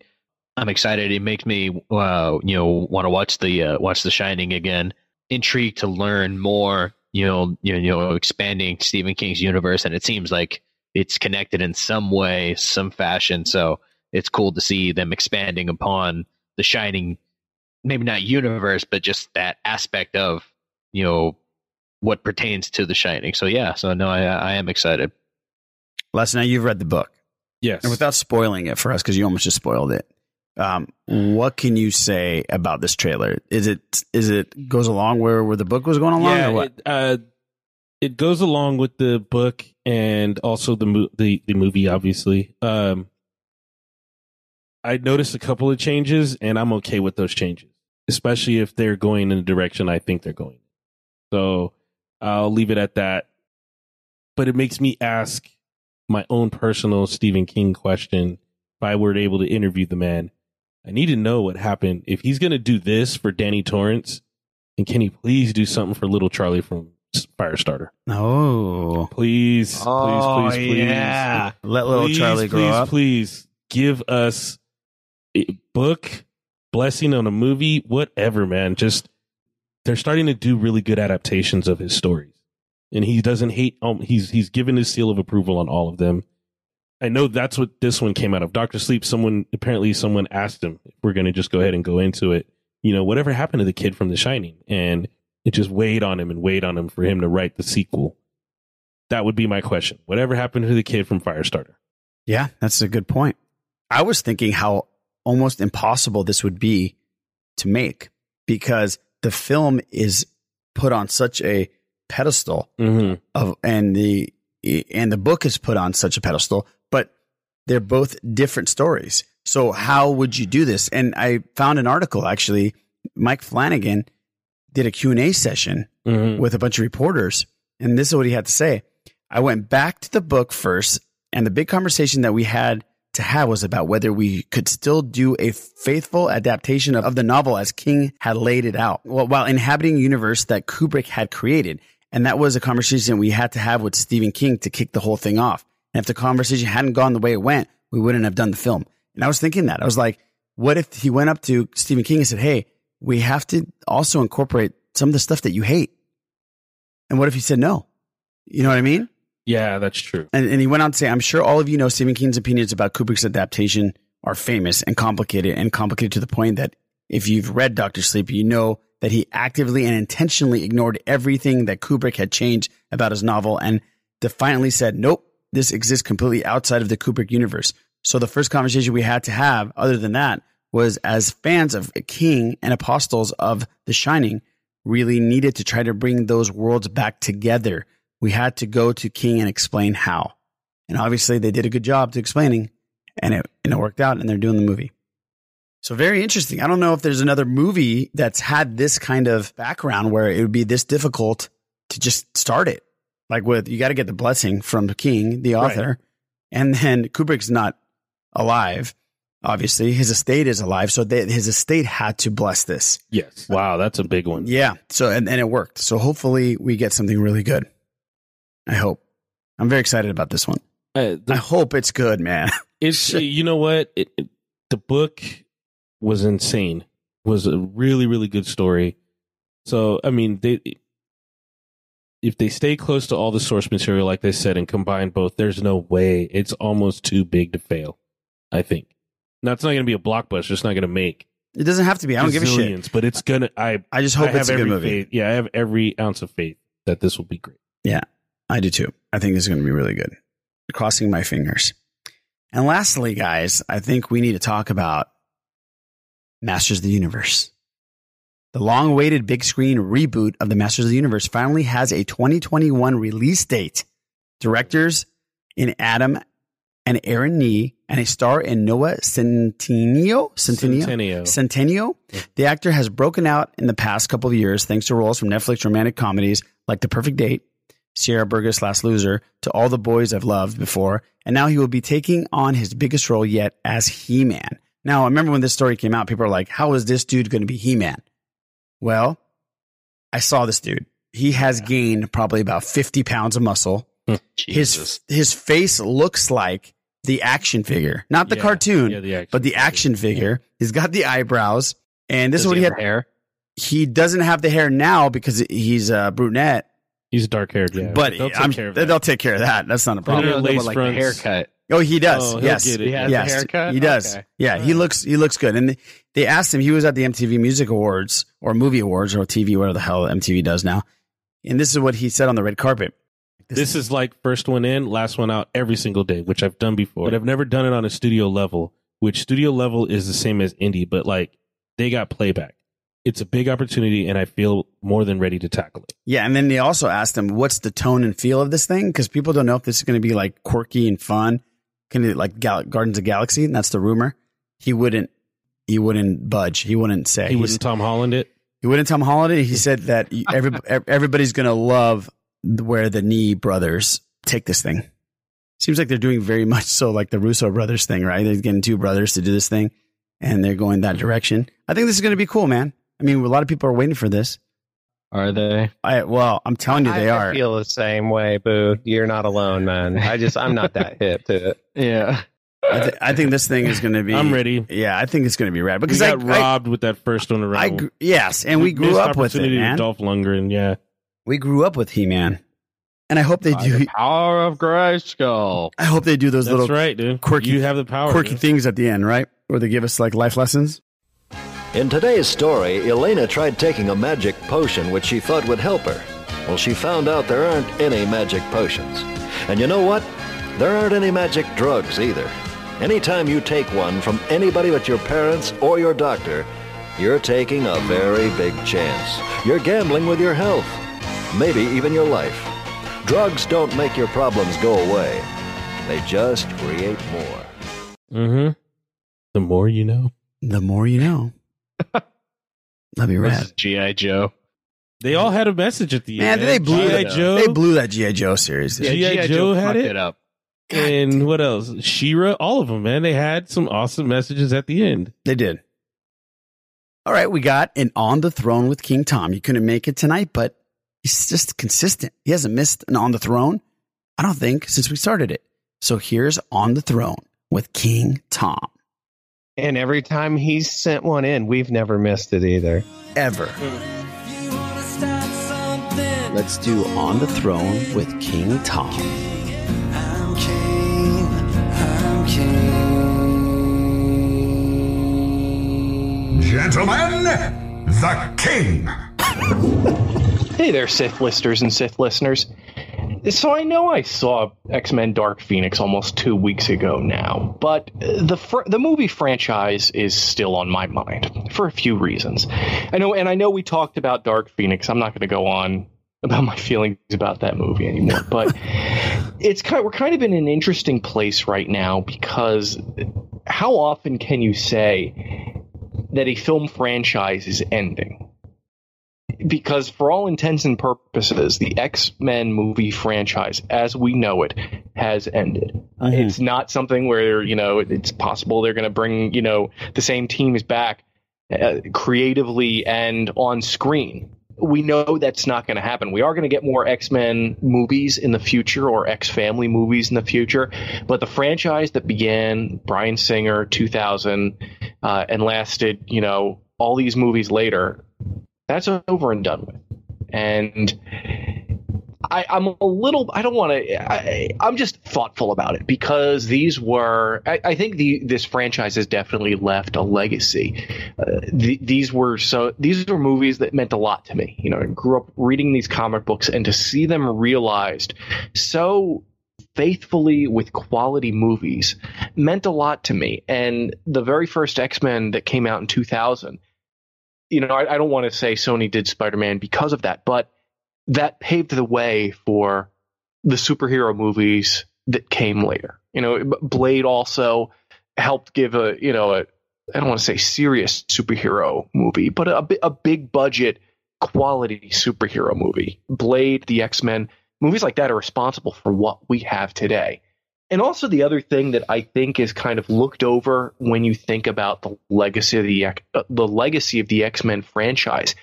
I'm excited. It makes me, uh, you know, want to watch the uh, watch The Shining again. Intrigued to learn more. You know, you know, expanding Stephen King's universe, and it seems like it's connected in some way, some fashion. So it's cool to see them expanding upon The Shining. Maybe not universe, but just that aspect of you know what pertains to The Shining. So yeah, so no, I, I am excited.
Les, now you've read the book.
Yes.
And without spoiling it for us, because you almost just spoiled it, um, what can you say about this trailer? Is it is it goes along where where the book was going along,
yeah,
or what?
It, uh, it goes along with the book and also the mo- the the movie. Obviously, um, I noticed a couple of changes, and I'm okay with those changes, especially if they're going in the direction I think they're going. So I'll leave it at that. But it makes me ask my own personal Stephen King question. If I were able to interview the man, I need to know what happened. If he's going to do this for Danny Torrance, and can he please do something for little Charlie from Firestarter?
Oh,
please,
Oh,
please, please, please.
yeah. Let little
Please,
Charlie grow
please,
up.
Please give us a book, blessing on a movie, whatever, man. Just they're starting to do really good adaptations of his stories, and he doesn't hate. Um, he's he's given his seal of approval on all of them. I know that's what this one came out of. Doctor Sleep. Someone apparently someone asked him we're going to just go ahead and go into it. You know, whatever happened to the kid from The Shining, and it just weighed on him and weighed on him for him to write the sequel. That would be my question. Whatever happened to the kid from Firestarter?
Yeah, that's a good point. I was thinking how almost impossible this would be to make because the film is put on such a pedestal
Mm-hmm.
of and the and the book is put on such a pedestal, but they're both different stories. So how would you do this? And I found an article actually. Mike Flanagan did a Q&A session
Mhm.
with a bunch of reporters, and this is what he had to say. I went back to the book first, and the big conversation that we had to have was about whether we could still do a faithful adaptation of, of the novel as King had laid it out, while while inhabiting a universe that Kubrick had created. And that was a conversation we had to have with Stephen King to kick the whole thing off. And if the conversation hadn't gone the way it went, we wouldn't have done the film. And I was thinking that. I was like, what if he went up to Stephen King and said, Hey, we have to also incorporate some of the stuff that you hate? And what if he said no? You know what I mean?
Yeah, that's true.
And, and he went on to say, I'm sure all of you know Stephen King's opinions about Kubrick's adaptation are famous and complicated and complicated to the point that if you've read Doctor Sleep, you know that he actively and intentionally ignored everything that Kubrick had changed about his novel and defiantly said, nope, this exists completely outside of the Kubrick universe. So the first conversation we had to have, other than that, was as fans of King and apostles of The Shining, really needed to try to bring those worlds back together. We had to go to King and explain how. And obviously they did a good job to explaining and it, and it worked out and they're doing the movie. So very interesting. I don't know if there's another movie that's had this kind of background where it would be this difficult to just start it. Like with, you got to get the blessing from the king, the author.
Right.
And then Kubrick's not alive. Obviously, his estate is alive. So they, his estate had to bless this.
Yes. Wow, that's a big one.
Yeah. So, and, and it worked. So hopefully we get something really good. I hope. I'm very excited about this one.
Uh,
I hope it's good, man.
It's you know what it, it- the book was insane. Was a really really good story. So I mean they if they stay close to all the source material like they said and combine both, there's no way it's almost too big to fail. I think. Now it's not going to be a blockbuster. It's not going to make.
It doesn't have to be. I don't give a shit.
But it's gonna. I
I just hope
have
it's a good movie.
faith- yeah, I have every ounce of faith that this will be great.
Yeah, I do too. I think this is going to be really good. Crossing my fingers. And lastly, guys, I think we need to talk about Masters of the Universe. The long awaited big screen reboot of the Masters of the Universe finally has a 2021 release date. Directors in Adam and Aaron Nee and a star in Noah Centineo. Centineo.
Centineo.
Centennial. The actor has broken out in the past couple of years thanks to roles from Netflix romantic comedies like The Perfect Date, Sierra Burgess Last Loser, to All the Boys I've Loved Before, and now he will be taking on his biggest role yet as He Man. Now, I remember when this story came out, people were like, how is this dude going to be He Man? Well, I saw this dude. He has gained probably about 50 pounds of muscle. Hmm. his, his face looks like the action figure, not the
Yeah,
cartoon,
yeah, the
but the action figure. He's got the eyebrows. And this
Does
is what
he
he had.
hair?
He doesn't have the hair now because he's a brunette.
He's a dark haired, yeah.
but
they'll take
I'm-
care of
they'll take care of that. That's not a problem.
No, no, lace
like
fronts.
the haircut.
Oh, he does.
Oh,
yes.
He has
the
yes,
haircut?
he does.
Okay.
Yeah, he looks he looks good. And they asked him. He was at the MTV Music Awards or Movie Awards or TV, whatever the hell MTV does now. And this is what he said on the red carpet.
This is like first one in, last one out every single day, which I've done before. But I've never done it on a studio level, which studio level is the same as indie, but like they got playback. It's a big opportunity, and I feel more than ready to tackle it.
Yeah, and then they also asked him, "What's the tone and feel of this thing?" Because people don't know if this is going to be like quirky and fun, kind of like Gal- Gardens of Galaxy. And that's the rumor. He wouldn't. He wouldn't budge. He wouldn't say.
He
He's-
wouldn't Tom Holland it.
He wouldn't Tom Holland it. He said that every, everybody's going to love where the Nee brothers take this thing. Seems like they're doing very much so like the Russo brothers thing, right? They're getting two brothers to do this thing and they're going that direction. I think this is going to be cool, man. I mean, a lot of people are waiting for this.
Are they?
I, well, I'm telling you, they
I,
are.
I feel the same way, Boo. You're not alone, man. I just I'm not that hip to it.
Yeah.
I, th- I think this thing is going to be.
I'm ready.
Yeah, I think it's going to be rad
Because
because
we
I,
got
I-
robbed with that first one around.
I gr- yes, and we grew up with it,
opportunity
man.
Dolph Lundgren, yeah.
We grew up with He Man, and I hope they
By
do.
the power of Grayskull.
I hope they do those
That's
little
right, dude.
quirky.
You have the power.
quirky
dude.
things at the end, right? Where they give us like life lessons.
In today's story, Elena tried taking a magic potion which she thought would help her. Well, she found out there aren't any magic potions. And you know what? There aren't any magic drugs either. Anytime you take one from anybody but your parents or your doctor, you're taking a very big chance. You're gambling with your health, maybe even your life. Drugs don't make your problems go away, they just create more.
Mm-hmm. The more you know.
The more you know. That'd be
This
rad.
is G.I. Joe.
They all had a message at the
Man,
end.
they blew
G.I.
that.
Joe.
They blew that GI Joe series. dude.
Yeah,
G.I.
G.I.
Joe
Joe
had it?
it up.
and what else? She-Ra, all of them, man. They had some awesome messages at the end.
They did. All right, we got an On the Throne with King Tom. He couldn't make it tonight, but He's just consistent. He hasn't missed an on the throne, I don't think, since we started it. So here's on the throne with King Tom.
And every time he's sent one in, we've never missed it either.
Ever. Let's do On the Throne with King Tom.
Gentlemen, the king.
Hey there, Sith listers and Sith listeners. So I know I saw X Men Dark Phoenix almost two weeks ago now, but the fr- the movie franchise is still on my mind for a few reasons. I know, and I know we talked about Dark Phoenix. I'm not going to go on about my feelings about that movie anymore, but it's kind we're kind of in an interesting place right now because how often can you say that a film franchise is ending? Because for all intents and purposes, the X Men movie franchise, as we know it, has ended.
Mm-hmm.
It's not something where you know it's possible they're going to bring you know the same teams back uh, creatively and on screen. We know that's not going to happen. We are going to get more X Men movies in the future or X Family movies in the future, but the franchise that began Bryan Singer 2000 uh, and lasted you know all these movies later that's over and done with. And I, I'm a little. I don't want to. I'm just thoughtful about it because these were. I, I think the this franchise has definitely left a legacy. Uh, the, these were so. These were movies that meant a lot to me. You know, I grew up reading these comic books, and to see them realized so faithfully with quality movies meant a lot to me. And the very first X Men that came out in 2000 you know, I, I don't want to say Sony did Spider Man because of that, but that paved the way for the superhero movies that came later. You know, Blade also helped give a, you know, a, I don't want to say serious superhero movie, but a, a big budget quality superhero movie. Blade, the X Men, movies like that are responsible for what we have today. And also the other thing that I think is kind of looked over when you think about the legacy of the uh, the legacy of the X Men franchise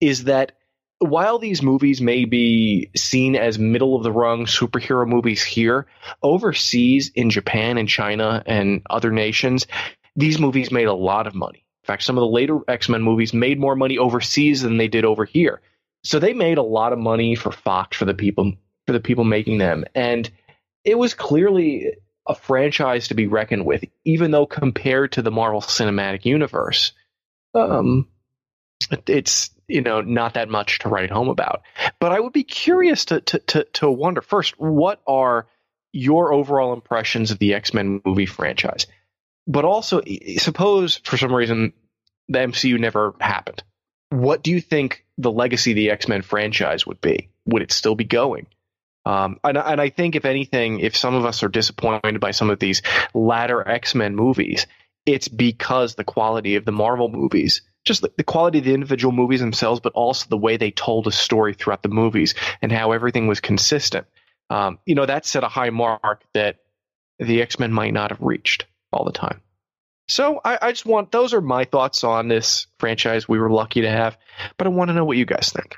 is that while these movies may be seen as middle of the rung superhero movies here, overseas in Japan and China and other nations, these movies made a lot of money. In fact, some of the later X Men movies made more money overseas than they did over here. So they made a lot of money for Fox for the people for the people making them. And it was clearly a franchise to be reckoned with, even though compared to the Marvel Cinematic Universe, um, it's you know not that much to write home about. But I would be curious to to to, to wonder first, what are your overall impressions of the X Men movie franchise? But also, suppose for some reason the MCU never happened. What do you think the legacy of the X Men franchise would be? Would it still be going? Um, and, and I think, if anything, if some of us are disappointed by some of these latter X Men movies, it's because the quality of the Marvel movies, just the, the, quality of the individual movies themselves, but also the way they told a story throughout the movies and how everything was consistent. Um, you know, that set a high mark that the X Men might not have reached all the time. So I, I just want those are my thoughts on this franchise we were lucky to have, but I want to know what you guys think.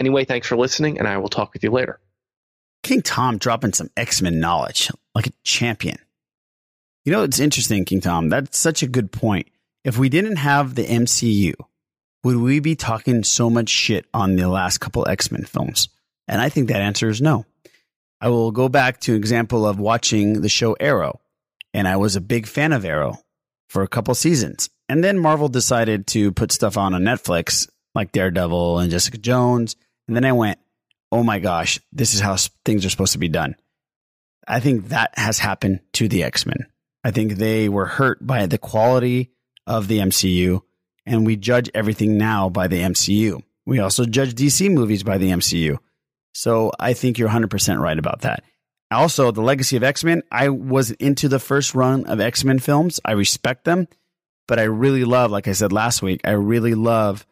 Anyway, thanks for listening, and I will talk with you later.
King Tom dropping some X Men knowledge like a champion. You know, it's interesting, King Tom. That's such a good point. If we didn't have the MCU, would we be talking so much shit on the last couple X Men films? And I think that answer is no. I will go back to an example of watching the show Arrow, and I was a big fan of Arrow for a couple seasons. And then Marvel decided to put stuff on on Netflix like Daredevil and Jessica Jones. And then I went, oh my gosh, this is how things are supposed to be done. I think that has happened to the X Men. I think they were hurt by the quality of the MCU, and we judge everything now by the MCU. We also judge DC movies by the MCU. So I think you're 100% right about that. Also, the legacy of X Men, I was into the first run of X Men films. I respect them, but I really love, like I said last week, I really love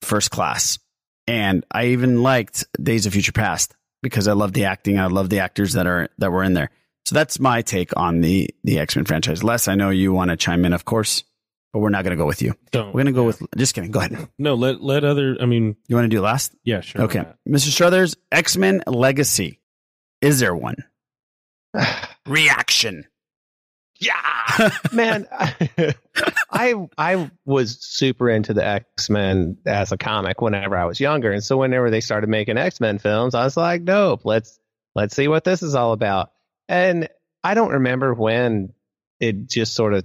First Class. And I even liked Days of Future Past because I love the acting. I love the actors that are that were in there. So that's my take on the the X Men franchise. Les, I know you want to chime in, of course, but we're not going to go with you.
Don't.
We're going to go with. Just kidding. Go ahead.
No, let let other. I mean,
You want to do last?
yeah, sure.
Okay, Mr. Strothers, X Men Legacy. Is there one? Reaction.
Man i i was super into the x-men as a comic whenever i was younger. And so whenever they started making x-men films i was like dope let's let's see what this is all about. And i don't remember when it just sort of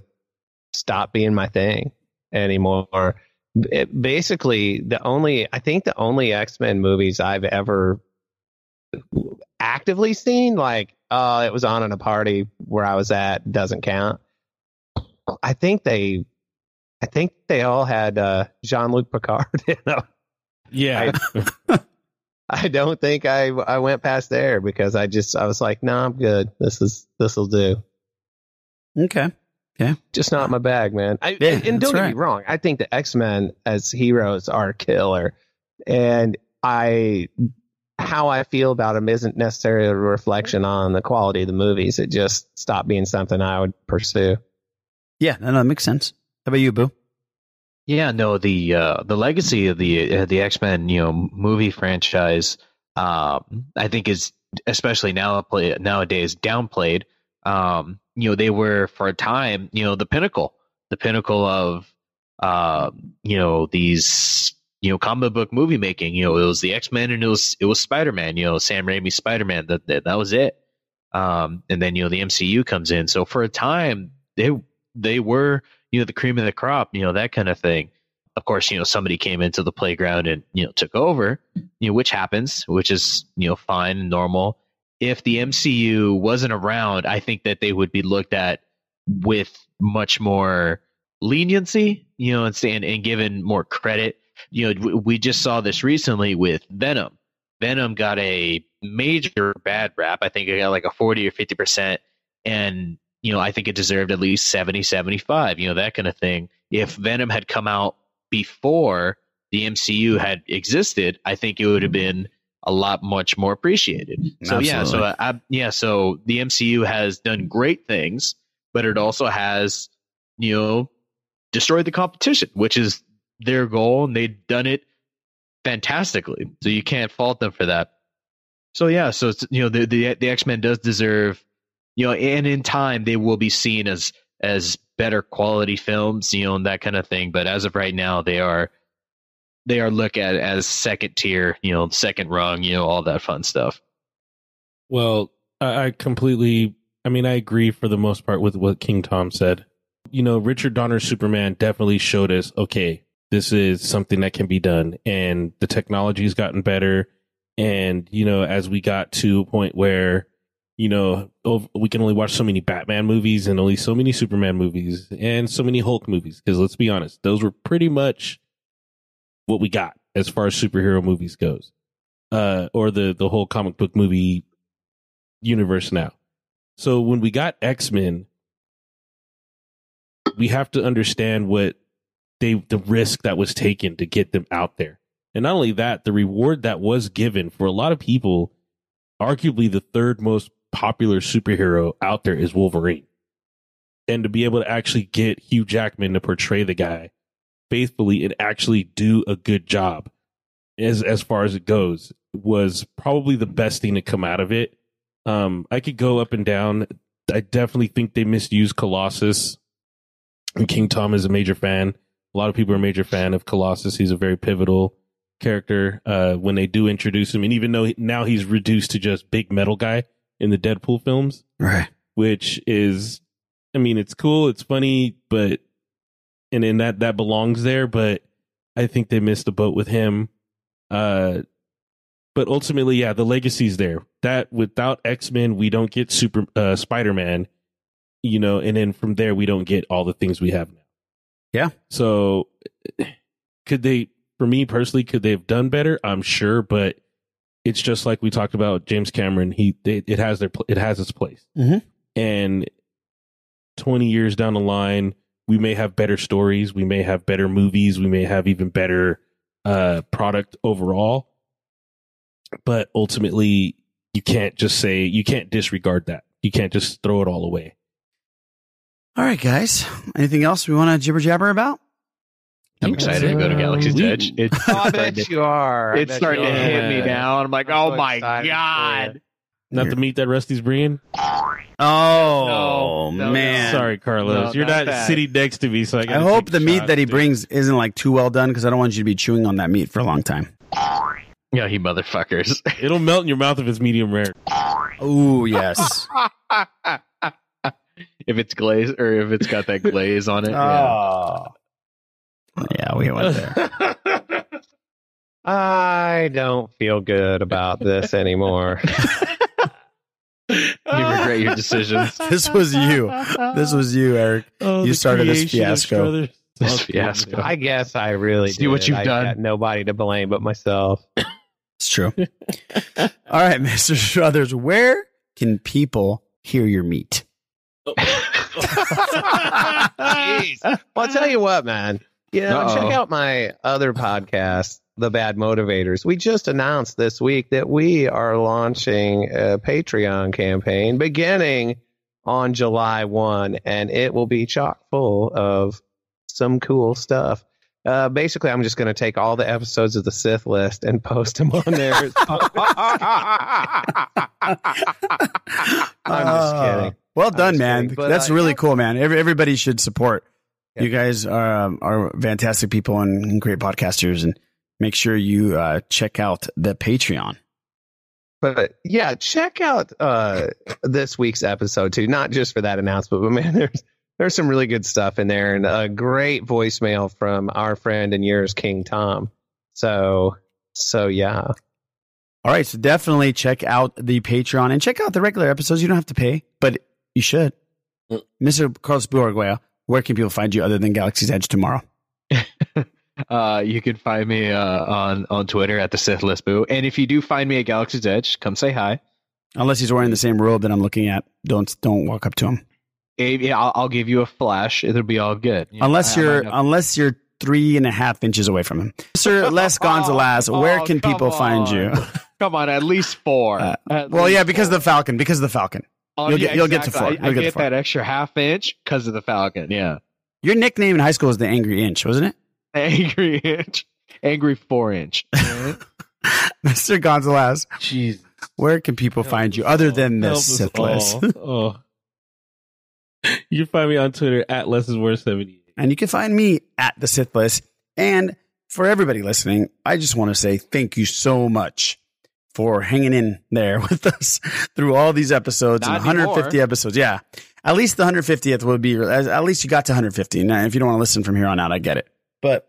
stopped being my thing anymore. It, basically the only i think the only x-men movies i've ever actively seen like uh it was on in a party where i was at doesn't count i think they i think they all had uh jean-luc picard in them
Yeah.
I, I don't think i i went past there because i just i was like no i'm good this is this will do
Okay. Yeah.
just not my bag man I,
Yeah,
and
that's
don't get
right.
me wrong i think the x-men as heroes are killer and i how I feel about them isn't necessarily a reflection on the quality of the movies. It just stopped being something I would pursue.
Yeah, no, no, that makes sense. How about you, Boo?
Yeah, no, the uh, the legacy of the uh, the X Men, you know, movie franchise, um, I think is especially now play, nowadays downplayed. Um, you know, they were for a time, you know, the pinnacle, the pinnacle of, uh, you know, these you know comic book movie making. You know, it was the X Men and it was it was Spider Man. You know, Sam Raimi's Spider Man. That, that that was it. Um, and then you know the MCU comes in. So for a time, they they were you know the cream of the crop. You know that kind of thing. Of course, you know somebody came into the playground and you know took over. You know which happens, which is you know fine and normal. If the MCU wasn't around, I think that they would be looked at with much more leniency. You know, and and, and given more credit you know, we just saw this recently with Venom. Venom got a major bad rap. I think it got like a 40 or 50%. And, you know, I think it deserved at least 70, 75, you know, that kind of thing. If Venom had come out before the MCU had existed, I think it would have been a lot much more appreciated. So yeah, so
Absolutely.
I, yeah, so the MCU has done great things, but it also has, you know, destroyed the competition, which is their goal, and they've done it fantastically. So you can't fault them for that. So yeah, so it's, you know the the the X Men does deserve, you know, and in time they will be seen as as better quality films, you know, and that kind of thing. But as of right now, they are they are looked at as second tier, you know, second rung, you know, all that fun stuff.
Well, I, I completely. I mean, I agree for the most part with what King Tom said. You know, Richard Donner's Superman definitely showed us, okay, this is something that can be done, and the technology has gotten better. And you know, as we got to a point where, you know, we can only watch so many Batman movies and only so many Superman movies and so many Hulk movies. Because let's be honest, those were pretty much what we got as far as superhero movies goes, uh, or the the whole comic book movie universe now. So when we got X Men, we have to understand what they the risk that was taken to get them out there. And not only that, the reward that was given for a lot of people, arguably the third most popular superhero out there is Wolverine. And to be able to actually get Hugh Jackman to portray the guy faithfully and actually do a good job as as far as it goes was probably the best thing to come out of it. Um, I could go up and down. I definitely think they misused Colossus. And King Tom is a major fan. A lot of people are a major fan of Colossus. He's a very pivotal character uh, when they do introduce him. And even though he- now he's reduced to just big metal guy in the Deadpool films,
Right.
which is, I mean, it's cool, it's funny, but and and that that belongs there. But I think they missed the boat with him. Uh, but ultimately, yeah, the legacy's there. That without X Men, we don't get Super uh, Spider Man, you know, and then from there we don't get all the things we have now.
Yeah.
So could they? For me personally, could they have done better? I'm sure, but it's just like we talked about James Cameron. He it, it has their it has its place,
Mhm.
and 20 years down the line, we may have better stories, we may have better movies, we may have even better uh product overall. But ultimately, you can't just say you can't disregard that. You can't just throw it all away.
All right, guys. Anything else we want to jibber jabber about?
I'm excited to go to uh, Galaxy's
we-
Edge. It's
Oh, I bet
to-
you are.
It's starting to
are.
hit me now. I'm like,
I'm
oh
so
my god.
Not the meat that Rusty's bringing.
Oh
No, no,
man.
Sorry, Carlos.
No,
You're
not
not sitting next to me, so I,
I hope
take
the meat that he
dude.
brings isn't like too well done because I don't want you to be chewing on that meat for a long time.
Yeah, he motherfuckers.
It'll melt in your mouth if it's medium rare.
Oh yes.
if it's glazed or if it's got that glaze on it. Yeah.
Oh. Yeah, we went there.
I don't feel good about this anymore.
You regret your decisions.
this was you. This was you, Eric.
Oh,
you started this fiasco.
This
Oh,
fiasco.
I guess I really
See what you've
I
done.
got nobody to blame but myself.
It's true. All right, Mr. Strothers, where can people hear your meat?
Jeez. Well, I'll tell you what, man. You know,
Uh-oh.
check out my other podcast, The Bad Motivators. We just announced this week that we are launching a Patreon campaign beginning on July 1, and it will be chock full of some cool stuff. Uh, basically, I'm just going to take all the episodes of the Sith list and post them on there. I'm just
Oh,
kidding.
Well done, man.
But,
That's
uh,
really
yeah.
cool, man. Every, everybody should support.
Yeah.
You guys are um, are fantastic people and, and great podcasters, and make sure you uh, check out the Patreon.
But yeah, check out uh, this week's episode too. Not just for that announcement, but man, there's there's some really good stuff in there, and a great voicemail from our friend and yours, King Tom. So so yeah,
All right, so definitely check out the Patreon and check out the regular episodes. You don't have to pay, but you should. Mr. Carlos Buarguea, where can people find you other than Galaxy's Edge tomorrow?
Uh, you can find me uh, on on Twitter at the Sith List Boo, and if you do find me at Galaxy's Edge, come say hi.
Unless he's wearing the same robe that I'm looking at, don't don't walk up to him.
Yeah, I'll, I'll give you a flash. It'll be all good. You
unless
I
you're unless you're three and a half inches away from him. Sir Les Gonzalez, where
Oh,
can
come
people find you?
Come on, at least four.
Uh,
At
well,
least
yeah, because of the Falcon. Because of the Falcon.
Oh,
you'll
yeah,
get you'll get to
exactly.
four. You'll
I
get
get
four.
that extra half inch because of the Falcon. Yeah,
Your nickname in high school was the Angry Inch, wasn't it?
angry inch, angry four inch.
Mr. Gonzalez,
Jeez.
where can people find you other than
Help
this
us
Sith list?
oh. You can find me on Twitter at Lesismore78.
And you can find me at the Sith List. And for everybody listening, I just want to say thank you so much for hanging in there with us through all these episodes
Not
and 150
anymore.
episodes. Yeah. At least the 150th would be, at least you got to 150. Now, if you don't want to listen from here on out, I get it. But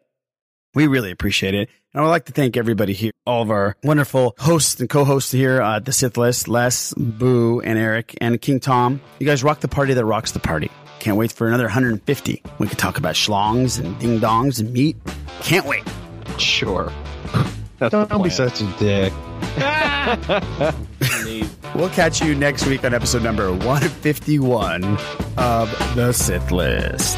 we really appreciate it. And I would like to thank everybody here, all of our wonderful hosts and co-hosts here uh, at the Sith List, Les, Boo, and Eric, and King Tom. You guys rock the party that rocks the party. Can't wait for another 150. We can talk about schlongs and ding dongs and meat. Can't wait.
Sure. That's
don't, be such a dick.
We'll catch you next week on episode number 151 of the Sith List.